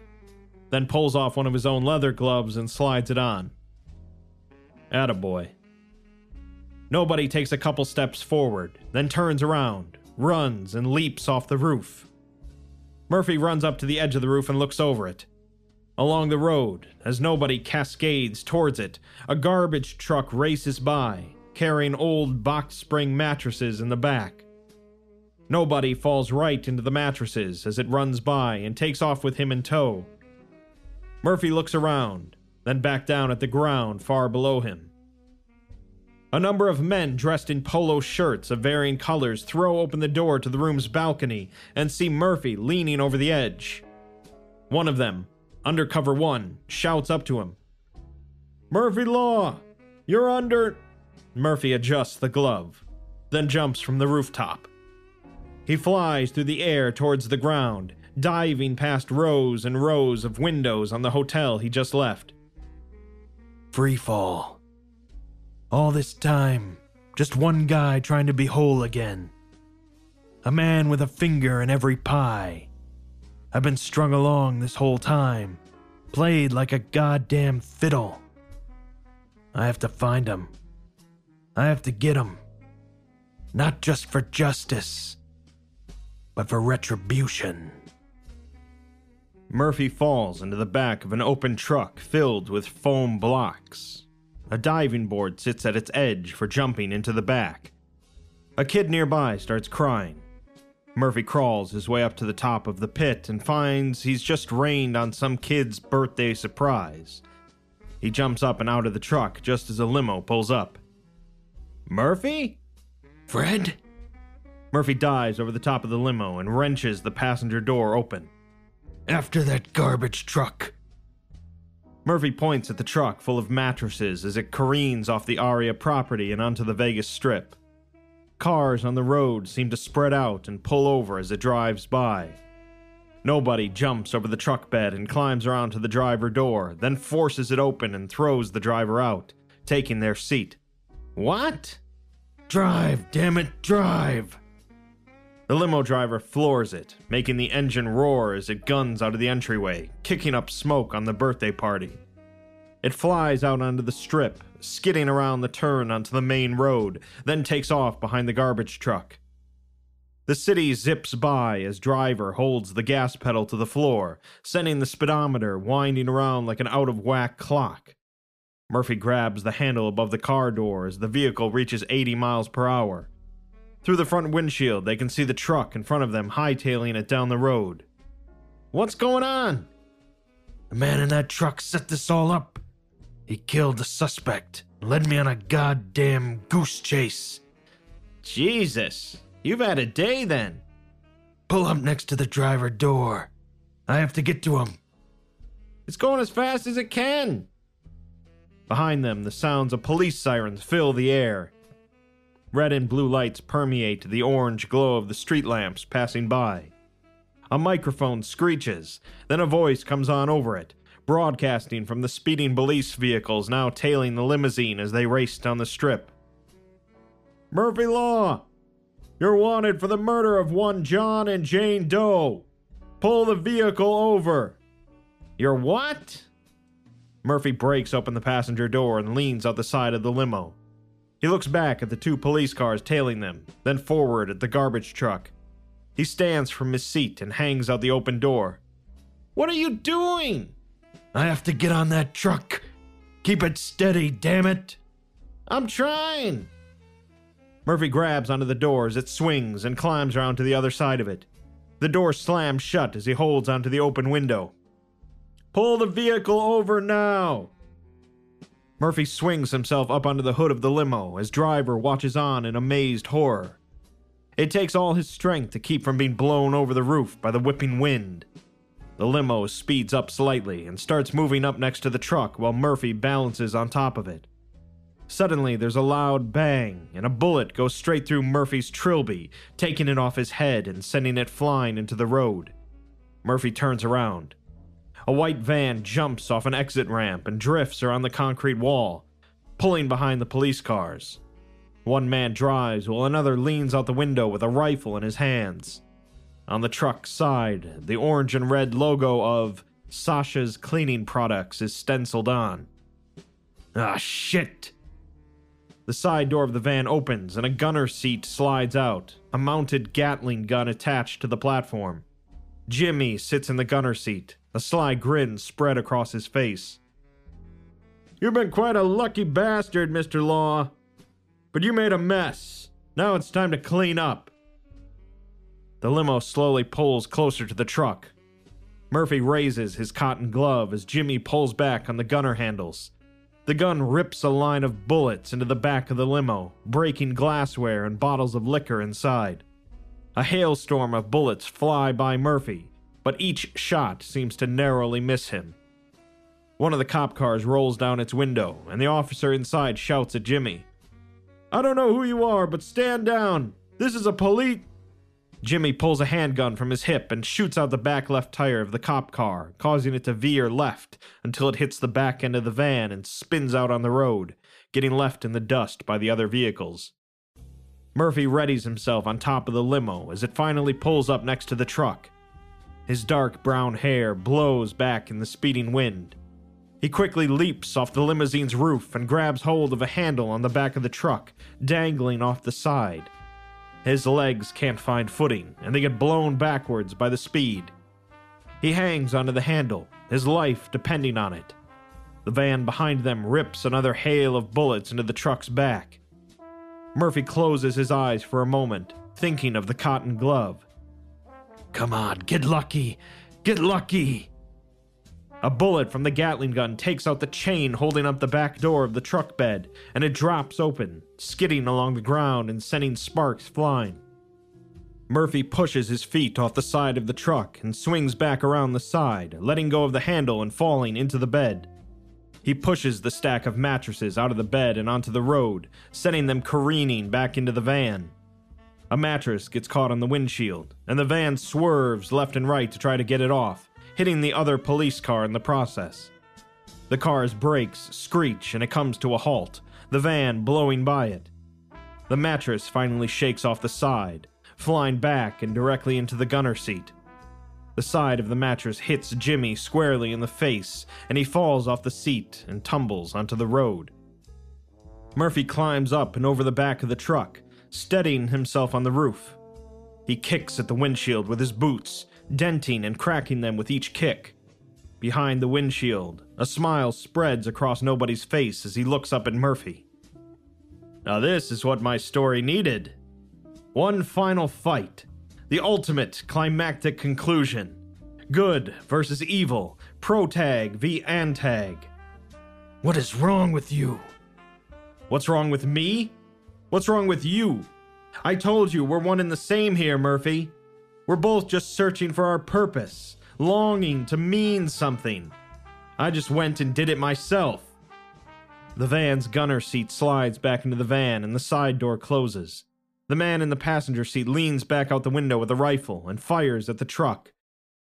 then pulls off one of his own leather gloves and slides it on. Attaboy. Nobody takes a couple steps forward, then turns around, runs, and leaps off the roof. Murphy runs up to the edge of the roof and looks over it. Along the road, as nobody cascades towards it, a garbage truck races by, carrying old box spring mattresses in the back. Nobody falls right into the mattresses as it runs by and takes off with him in tow. Murphy looks around, then back down at the ground far below him. A number of men dressed in polo shirts of varying colors throw open the door to the room's balcony and see Murphy leaning over the edge. One of them, Undercover One, shouts up to him Murphy Law, you're under. Murphy adjusts the glove, then jumps from the rooftop. He flies through the air towards the ground, diving past rows and rows of windows on the hotel he just left. Free fall. All this time, just one guy trying to be whole again. A man with a finger in every pie. I've been strung along this whole time, played like a goddamn fiddle. I have to find him. I have to get him. Not just for justice, but for retribution. Murphy falls into the back of an open truck filled with foam blocks. A diving board sits at its edge for jumping into the back. A kid nearby starts crying. Murphy crawls his way up to the top of the pit and finds he's just rained on some kid's birthday surprise. He jumps up and out of the truck just as a limo pulls up. Murphy? Fred? Murphy dives over the top of the limo and wrenches the passenger door open. After that garbage truck. Murphy points at the truck full of mattresses as it careens off the Aria property and onto the Vegas Strip. Cars on the road seem to spread out and pull over as it drives by. Nobody jumps over the truck bed and climbs around to the driver door, then forces it open and throws the driver out, taking their seat. What? Drive, damn it, drive! The limo driver floors it, making the engine roar as it guns out of the entryway, kicking up smoke on the birthday party. It flies out onto the strip, skidding around the turn onto the main road, then takes off behind the garbage truck. The city zips by as driver holds the gas pedal to the floor, sending the speedometer winding around like an out of whack clock. Murphy grabs the handle above the car door as the vehicle reaches 80 miles per hour. Through the front windshield, they can see the truck in front of them hightailing it down the road. What's going on? The man in that truck set this all up. He killed the suspect and led me on a goddamn goose chase. Jesus, you've had a day then. Pull up next to the driver door. I have to get to him. It's going as fast as it can. Behind them, the sounds of police sirens fill the air. Red and blue lights permeate the orange glow of the street lamps passing by. A microphone screeches, then a voice comes on over it, broadcasting from the speeding police vehicles now tailing the limousine as they race down the strip. Murphy Law! You're wanted for the murder of one John and Jane Doe. Pull the vehicle over. You're what? Murphy breaks open the passenger door and leans out the side of the limo. He looks back at the two police cars tailing them, then forward at the garbage truck. He stands from his seat and hangs out the open door. What are you doing? I have to get on that truck. Keep it steady, damn it. I'm trying. Murphy grabs onto the door as it swings and climbs around to the other side of it. The door slams shut as he holds onto the open window. Pull the vehicle over now! Murphy swings himself up onto the hood of the limo as driver watches on in amazed horror. It takes all his strength to keep from being blown over the roof by the whipping wind. The limo speeds up slightly and starts moving up next to the truck while Murphy balances on top of it. Suddenly, there's a loud bang, and a bullet goes straight through Murphy's trilby, taking it off his head and sending it flying into the road. Murphy turns around. A white van jumps off an exit ramp and drifts around the concrete wall, pulling behind the police cars. One man drives while another leans out the window with a rifle in his hands. On the truck's side, the orange and red logo of Sasha's Cleaning Products is stenciled on. Ah, shit! The side door of the van opens and a gunner seat slides out, a mounted Gatling gun attached to the platform. Jimmy sits in the gunner seat, a sly grin spread across his face. You've been quite a lucky bastard, Mr. Law. But you made a mess. Now it's time to clean up. The limo slowly pulls closer to the truck. Murphy raises his cotton glove as Jimmy pulls back on the gunner handles. The gun rips a line of bullets into the back of the limo, breaking glassware and bottles of liquor inside. A hailstorm of bullets fly by Murphy, but each shot seems to narrowly miss him. One of the cop cars rolls down its window, and the officer inside shouts at Jimmy. I don't know who you are, but stand down. This is a police. Jimmy pulls a handgun from his hip and shoots out the back left tire of the cop car, causing it to veer left until it hits the back end of the van and spins out on the road, getting left in the dust by the other vehicles. Murphy readies himself on top of the limo as it finally pulls up next to the truck. His dark brown hair blows back in the speeding wind. He quickly leaps off the limousine's roof and grabs hold of a handle on the back of the truck, dangling off the side. His legs can't find footing, and they get blown backwards by the speed. He hangs onto the handle, his life depending on it. The van behind them rips another hail of bullets into the truck's back. Murphy closes his eyes for a moment, thinking of the cotton glove. Come on, get lucky! Get lucky! A bullet from the Gatling gun takes out the chain holding up the back door of the truck bed, and it drops open, skidding along the ground and sending sparks flying. Murphy pushes his feet off the side of the truck and swings back around the side, letting go of the handle and falling into the bed. He pushes the stack of mattresses out of the bed and onto the road, sending them careening back into the van. A mattress gets caught on the windshield, and the van swerves left and right to try to get it off hitting the other police car in the process. The car's brakes screech and it comes to a halt, the van blowing by it. The mattress finally shakes off the side, flying back and directly into the gunner seat. The side of the mattress hits Jimmy squarely in the face, and he falls off the seat and tumbles onto the road. Murphy climbs up and over the back of the truck, steadying himself on the roof. He kicks at the windshield with his boots, denting and cracking them with each kick. Behind the windshield, a smile spreads across nobody's face as he looks up at Murphy. Now, this is what my story needed. One final fight. The ultimate climactic conclusion. Good versus evil. Protag v antag. What is wrong with you? What's wrong with me? What's wrong with you? I told you we're one and the same here, Murphy. We're both just searching for our purpose, longing to mean something. I just went and did it myself. The van's gunner seat slides back into the van and the side door closes. The man in the passenger seat leans back out the window with a rifle and fires at the truck.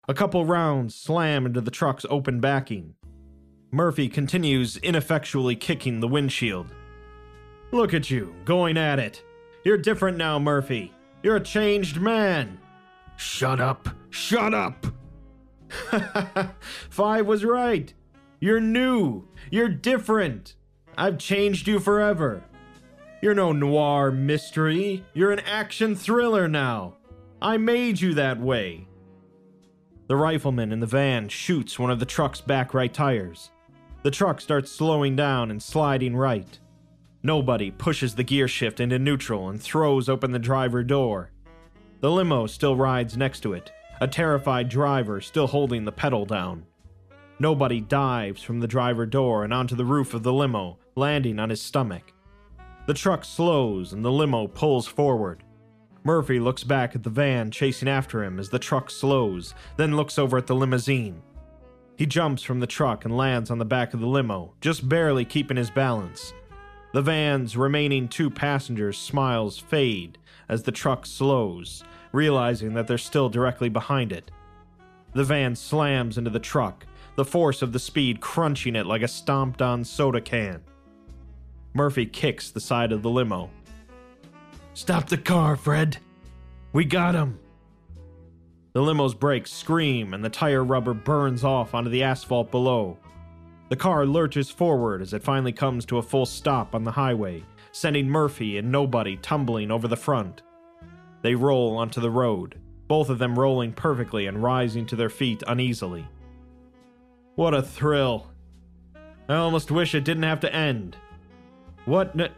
A couple rounds slam into the truck's open backing. Murphy continues ineffectually kicking the windshield. Look at you, going at it. You're different now, Murphy. You're a changed man. Shut up. Shut up! Five was right. You're new. You're different. I've changed you forever. You're no noir mystery. You're an action thriller now. I made you that way. The rifleman in the van shoots one of the truck's back right tires. The truck starts slowing down and sliding right. Nobody pushes the gear shift into neutral and throws open the driver door. The limo still rides next to it, a terrified driver still holding the pedal down. Nobody dives from the driver door and onto the roof of the limo, landing on his stomach. The truck slows and the limo pulls forward. Murphy looks back at the van chasing after him as the truck slows, then looks over at the limousine. He jumps from the truck and lands on the back of the limo, just barely keeping his balance. The van's remaining two passengers' smiles fade as the truck slows, realizing that they're still directly behind it. The van slams into the truck, the force of the speed crunching it like a stomped on soda can. Murphy kicks the side of the limo. Stop the car, Fred. We got him. The limo's brakes scream and the tire rubber burns off onto the asphalt below. The car lurches forward as it finally comes to a full stop on the highway, sending Murphy and Nobody tumbling over the front. They roll onto the road, both of them rolling perfectly and rising to their feet uneasily. What a thrill! I almost wish it didn't have to end. What n-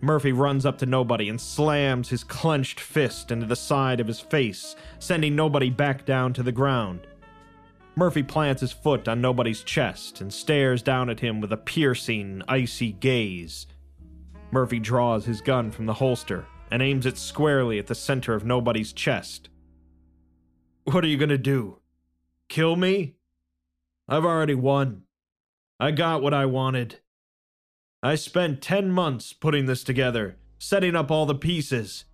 Murphy runs up to Nobody and slams his clenched fist into the side of his face, sending Nobody back down to the ground. Murphy plants his foot on Nobody's chest and stares down at him with a piercing, icy gaze. Murphy draws his gun from the holster and aims it squarely at the center of Nobody's chest. What are you gonna do? Kill me? I've already won. I got what I wanted. I spent 10 months putting this together, setting up all the pieces.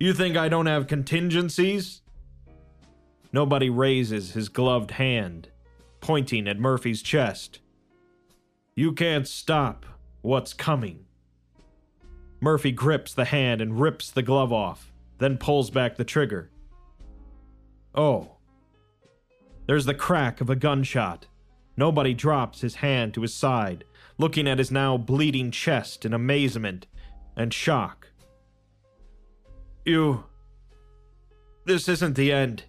You think I don't have contingencies? Nobody raises his gloved hand, pointing at Murphy's chest. You can't stop what's coming. Murphy grips the hand and rips the glove off, then pulls back the trigger. Oh. There's the crack of a gunshot. Nobody drops his hand to his side, looking at his now bleeding chest in amazement and shock. You. This isn't the end.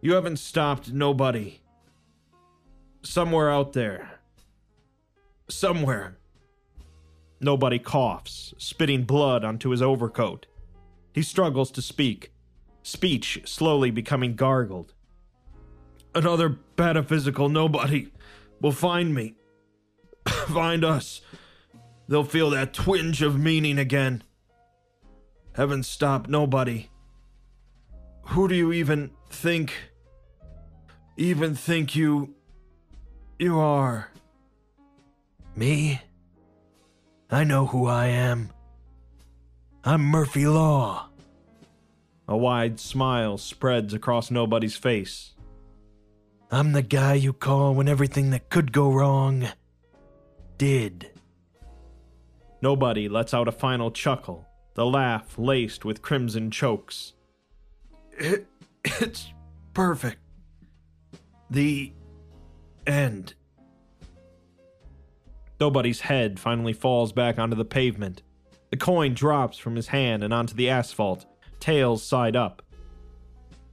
You haven't stopped nobody. Somewhere out there. Somewhere. Nobody coughs, spitting blood onto his overcoat. He struggles to speak, speech slowly becoming gargled. Another pataphysical nobody will find me. find us. They'll feel that twinge of meaning again. Heaven stop nobody. Who do you even think? Even think you. you are? Me? I know who I am. I'm Murphy Law. A wide smile spreads across nobody's face. I'm the guy you call when everything that could go wrong did. Nobody lets out a final chuckle, the laugh laced with crimson chokes. It, it's perfect. The end. Nobody's head finally falls back onto the pavement. The coin drops from his hand and onto the asphalt, tails side up.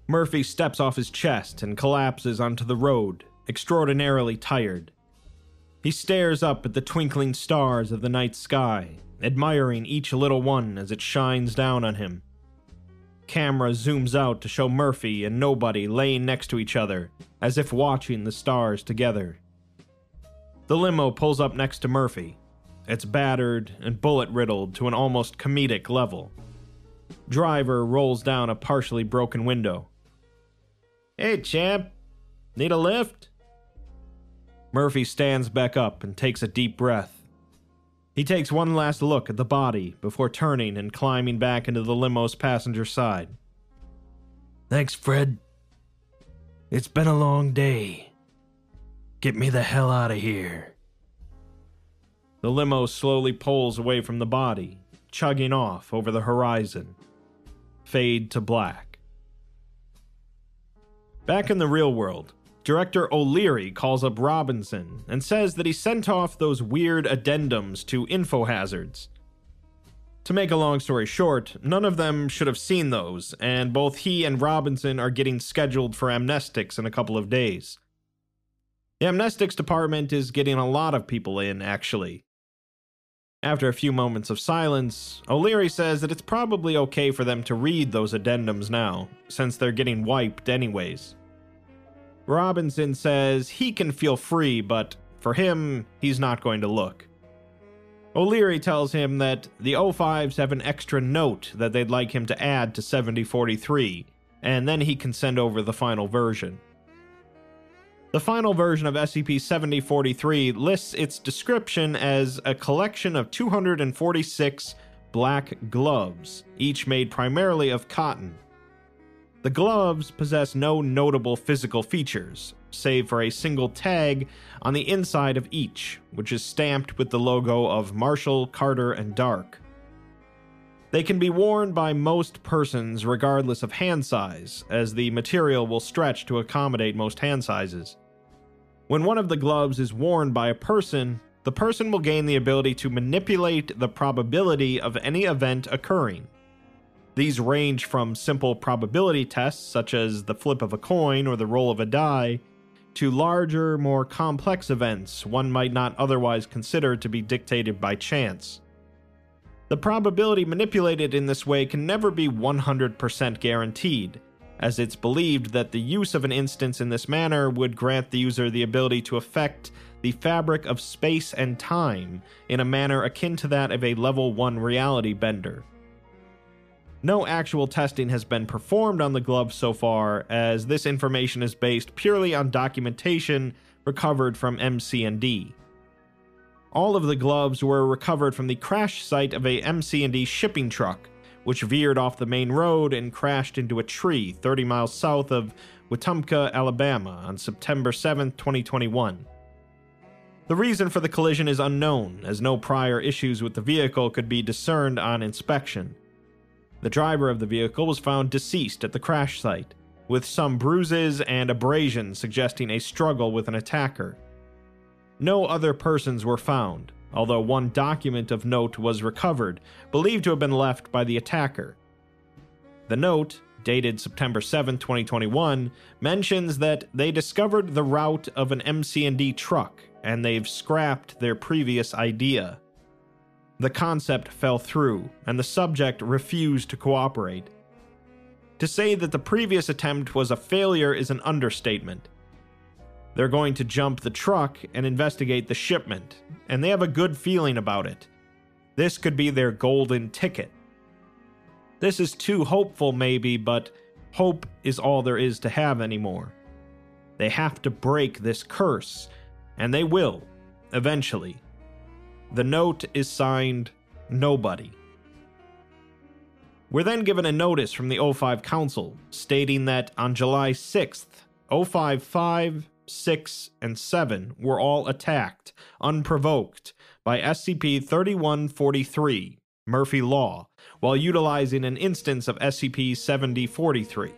Murphy steps off his chest and collapses onto the road, extraordinarily tired. He stares up at the twinkling stars of the night sky, admiring each little one as it shines down on him. Camera zooms out to show Murphy and Nobody laying next to each other, as if watching the stars together. The limo pulls up next to Murphy. It's battered and bullet riddled to an almost comedic level. Driver rolls down a partially broken window. Hey, champ. Need a lift? Murphy stands back up and takes a deep breath. He takes one last look at the body before turning and climbing back into the limo's passenger side. Thanks, Fred. It's been a long day. Get me the hell out of here. The limo slowly pulls away from the body, chugging off over the horizon. Fade to black. Back in the real world, Director O'Leary calls up Robinson and says that he sent off those weird addendums to info hazards. To make a long story short, none of them should have seen those, and both he and Robinson are getting scheduled for amnestics in a couple of days. The amnestics department is getting a lot of people in, actually. After a few moments of silence, O'Leary says that it's probably okay for them to read those addendums now, since they're getting wiped anyways. Robinson says he can feel free, but for him, he's not going to look. O'Leary tells him that the O5s have an extra note that they'd like him to add to 7043, and then he can send over the final version. The final version of SCP 7043 lists its description as a collection of 246 black gloves, each made primarily of cotton. The gloves possess no notable physical features, save for a single tag on the inside of each, which is stamped with the logo of Marshall, Carter, and Dark. They can be worn by most persons regardless of hand size, as the material will stretch to accommodate most hand sizes. When one of the gloves is worn by a person, the person will gain the ability to manipulate the probability of any event occurring. These range from simple probability tests, such as the flip of a coin or the roll of a die, to larger, more complex events one might not otherwise consider to be dictated by chance. The probability manipulated in this way can never be 100% guaranteed, as it's believed that the use of an instance in this manner would grant the user the ability to affect the fabric of space and time in a manner akin to that of a level 1 reality bender. No actual testing has been performed on the glove so far, as this information is based purely on documentation recovered from MC&D. All of the gloves were recovered from the crash site of a MC&D shipping truck, which veered off the main road and crashed into a tree 30 miles south of Wetumpka, Alabama on September 7, 2021. The reason for the collision is unknown, as no prior issues with the vehicle could be discerned on inspection. The driver of the vehicle was found deceased at the crash site, with some bruises and abrasions suggesting a struggle with an attacker. No other persons were found, although one document of note was recovered, believed to have been left by the attacker. The note, dated September 7, 2021, mentions that they discovered the route of an MC&D truck and they've scrapped their previous idea. The concept fell through, and the subject refused to cooperate. To say that the previous attempt was a failure is an understatement. They're going to jump the truck and investigate the shipment, and they have a good feeling about it. This could be their golden ticket. This is too hopeful, maybe, but hope is all there is to have anymore. They have to break this curse, and they will, eventually. The note is signed Nobody. We're then given a notice from the O5 Council stating that on July 6th, O5 5, 6, and 7 were all attacked, unprovoked, by SCP 3143, Murphy Law, while utilizing an instance of SCP 7043.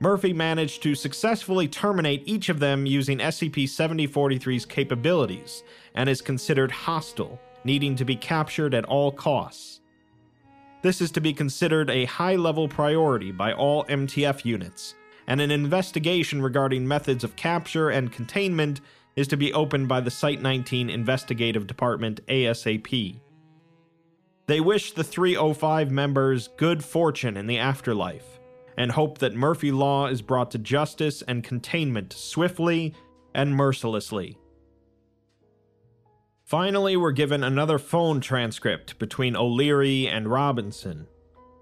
Murphy managed to successfully terminate each of them using SCP 7043's capabilities and is considered hostile, needing to be captured at all costs. This is to be considered a high level priority by all MTF units, and an investigation regarding methods of capture and containment is to be opened by the Site 19 Investigative Department ASAP. They wish the O5 members good fortune in the afterlife and hope that Murphy Law is brought to justice and containment swiftly and mercilessly. Finally, we're given another phone transcript between O'Leary and Robinson.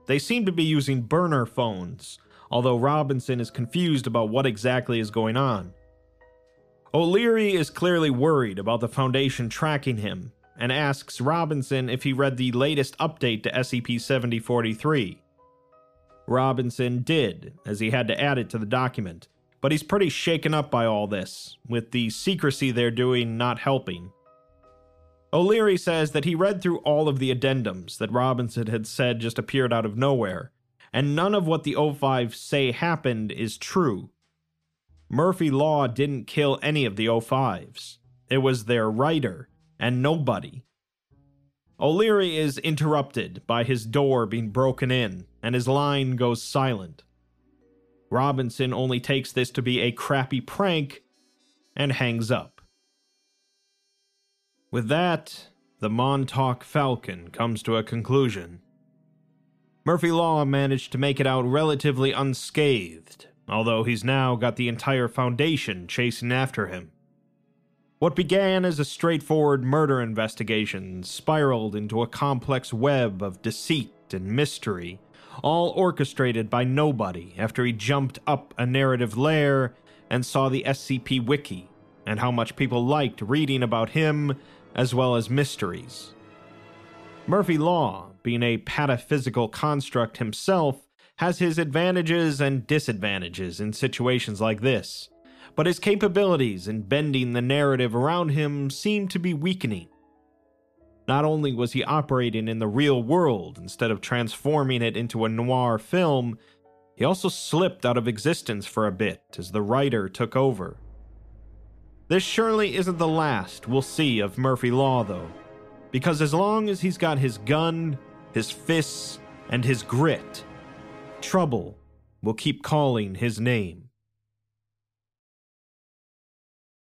They seem to be using burner phones, although Robinson is confused about what exactly is going on. O'Leary is clearly worried about the Foundation tracking him and asks Robinson if he read the latest update to SCP 7043. Robinson did, as he had to add it to the document, but he's pretty shaken up by all this, with the secrecy they're doing not helping. O'Leary says that he read through all of the addendums that Robinson had said just appeared out of nowhere, and none of what the O5 say happened is true. Murphy Law didn't kill any of the O5s. It was their writer, and nobody. O'Leary is interrupted by his door being broken in, and his line goes silent. Robinson only takes this to be a crappy prank and hangs up. With that, the Montauk Falcon comes to a conclusion. Murphy Law managed to make it out relatively unscathed, although he's now got the entire Foundation chasing after him. What began as a straightforward murder investigation spiraled into a complex web of deceit and mystery, all orchestrated by nobody after he jumped up a narrative layer and saw the SCP Wiki and how much people liked reading about him as well as mysteries. Murphy Law, being a pataphysical construct himself, has his advantages and disadvantages in situations like this, but his capabilities in bending the narrative around him seem to be weakening. Not only was he operating in the real world instead of transforming it into a noir film, he also slipped out of existence for a bit as the writer took over. This surely isn't the last we'll see of Murphy Law, though, because as long as he's got his gun, his fists, and his grit, trouble will keep calling his name.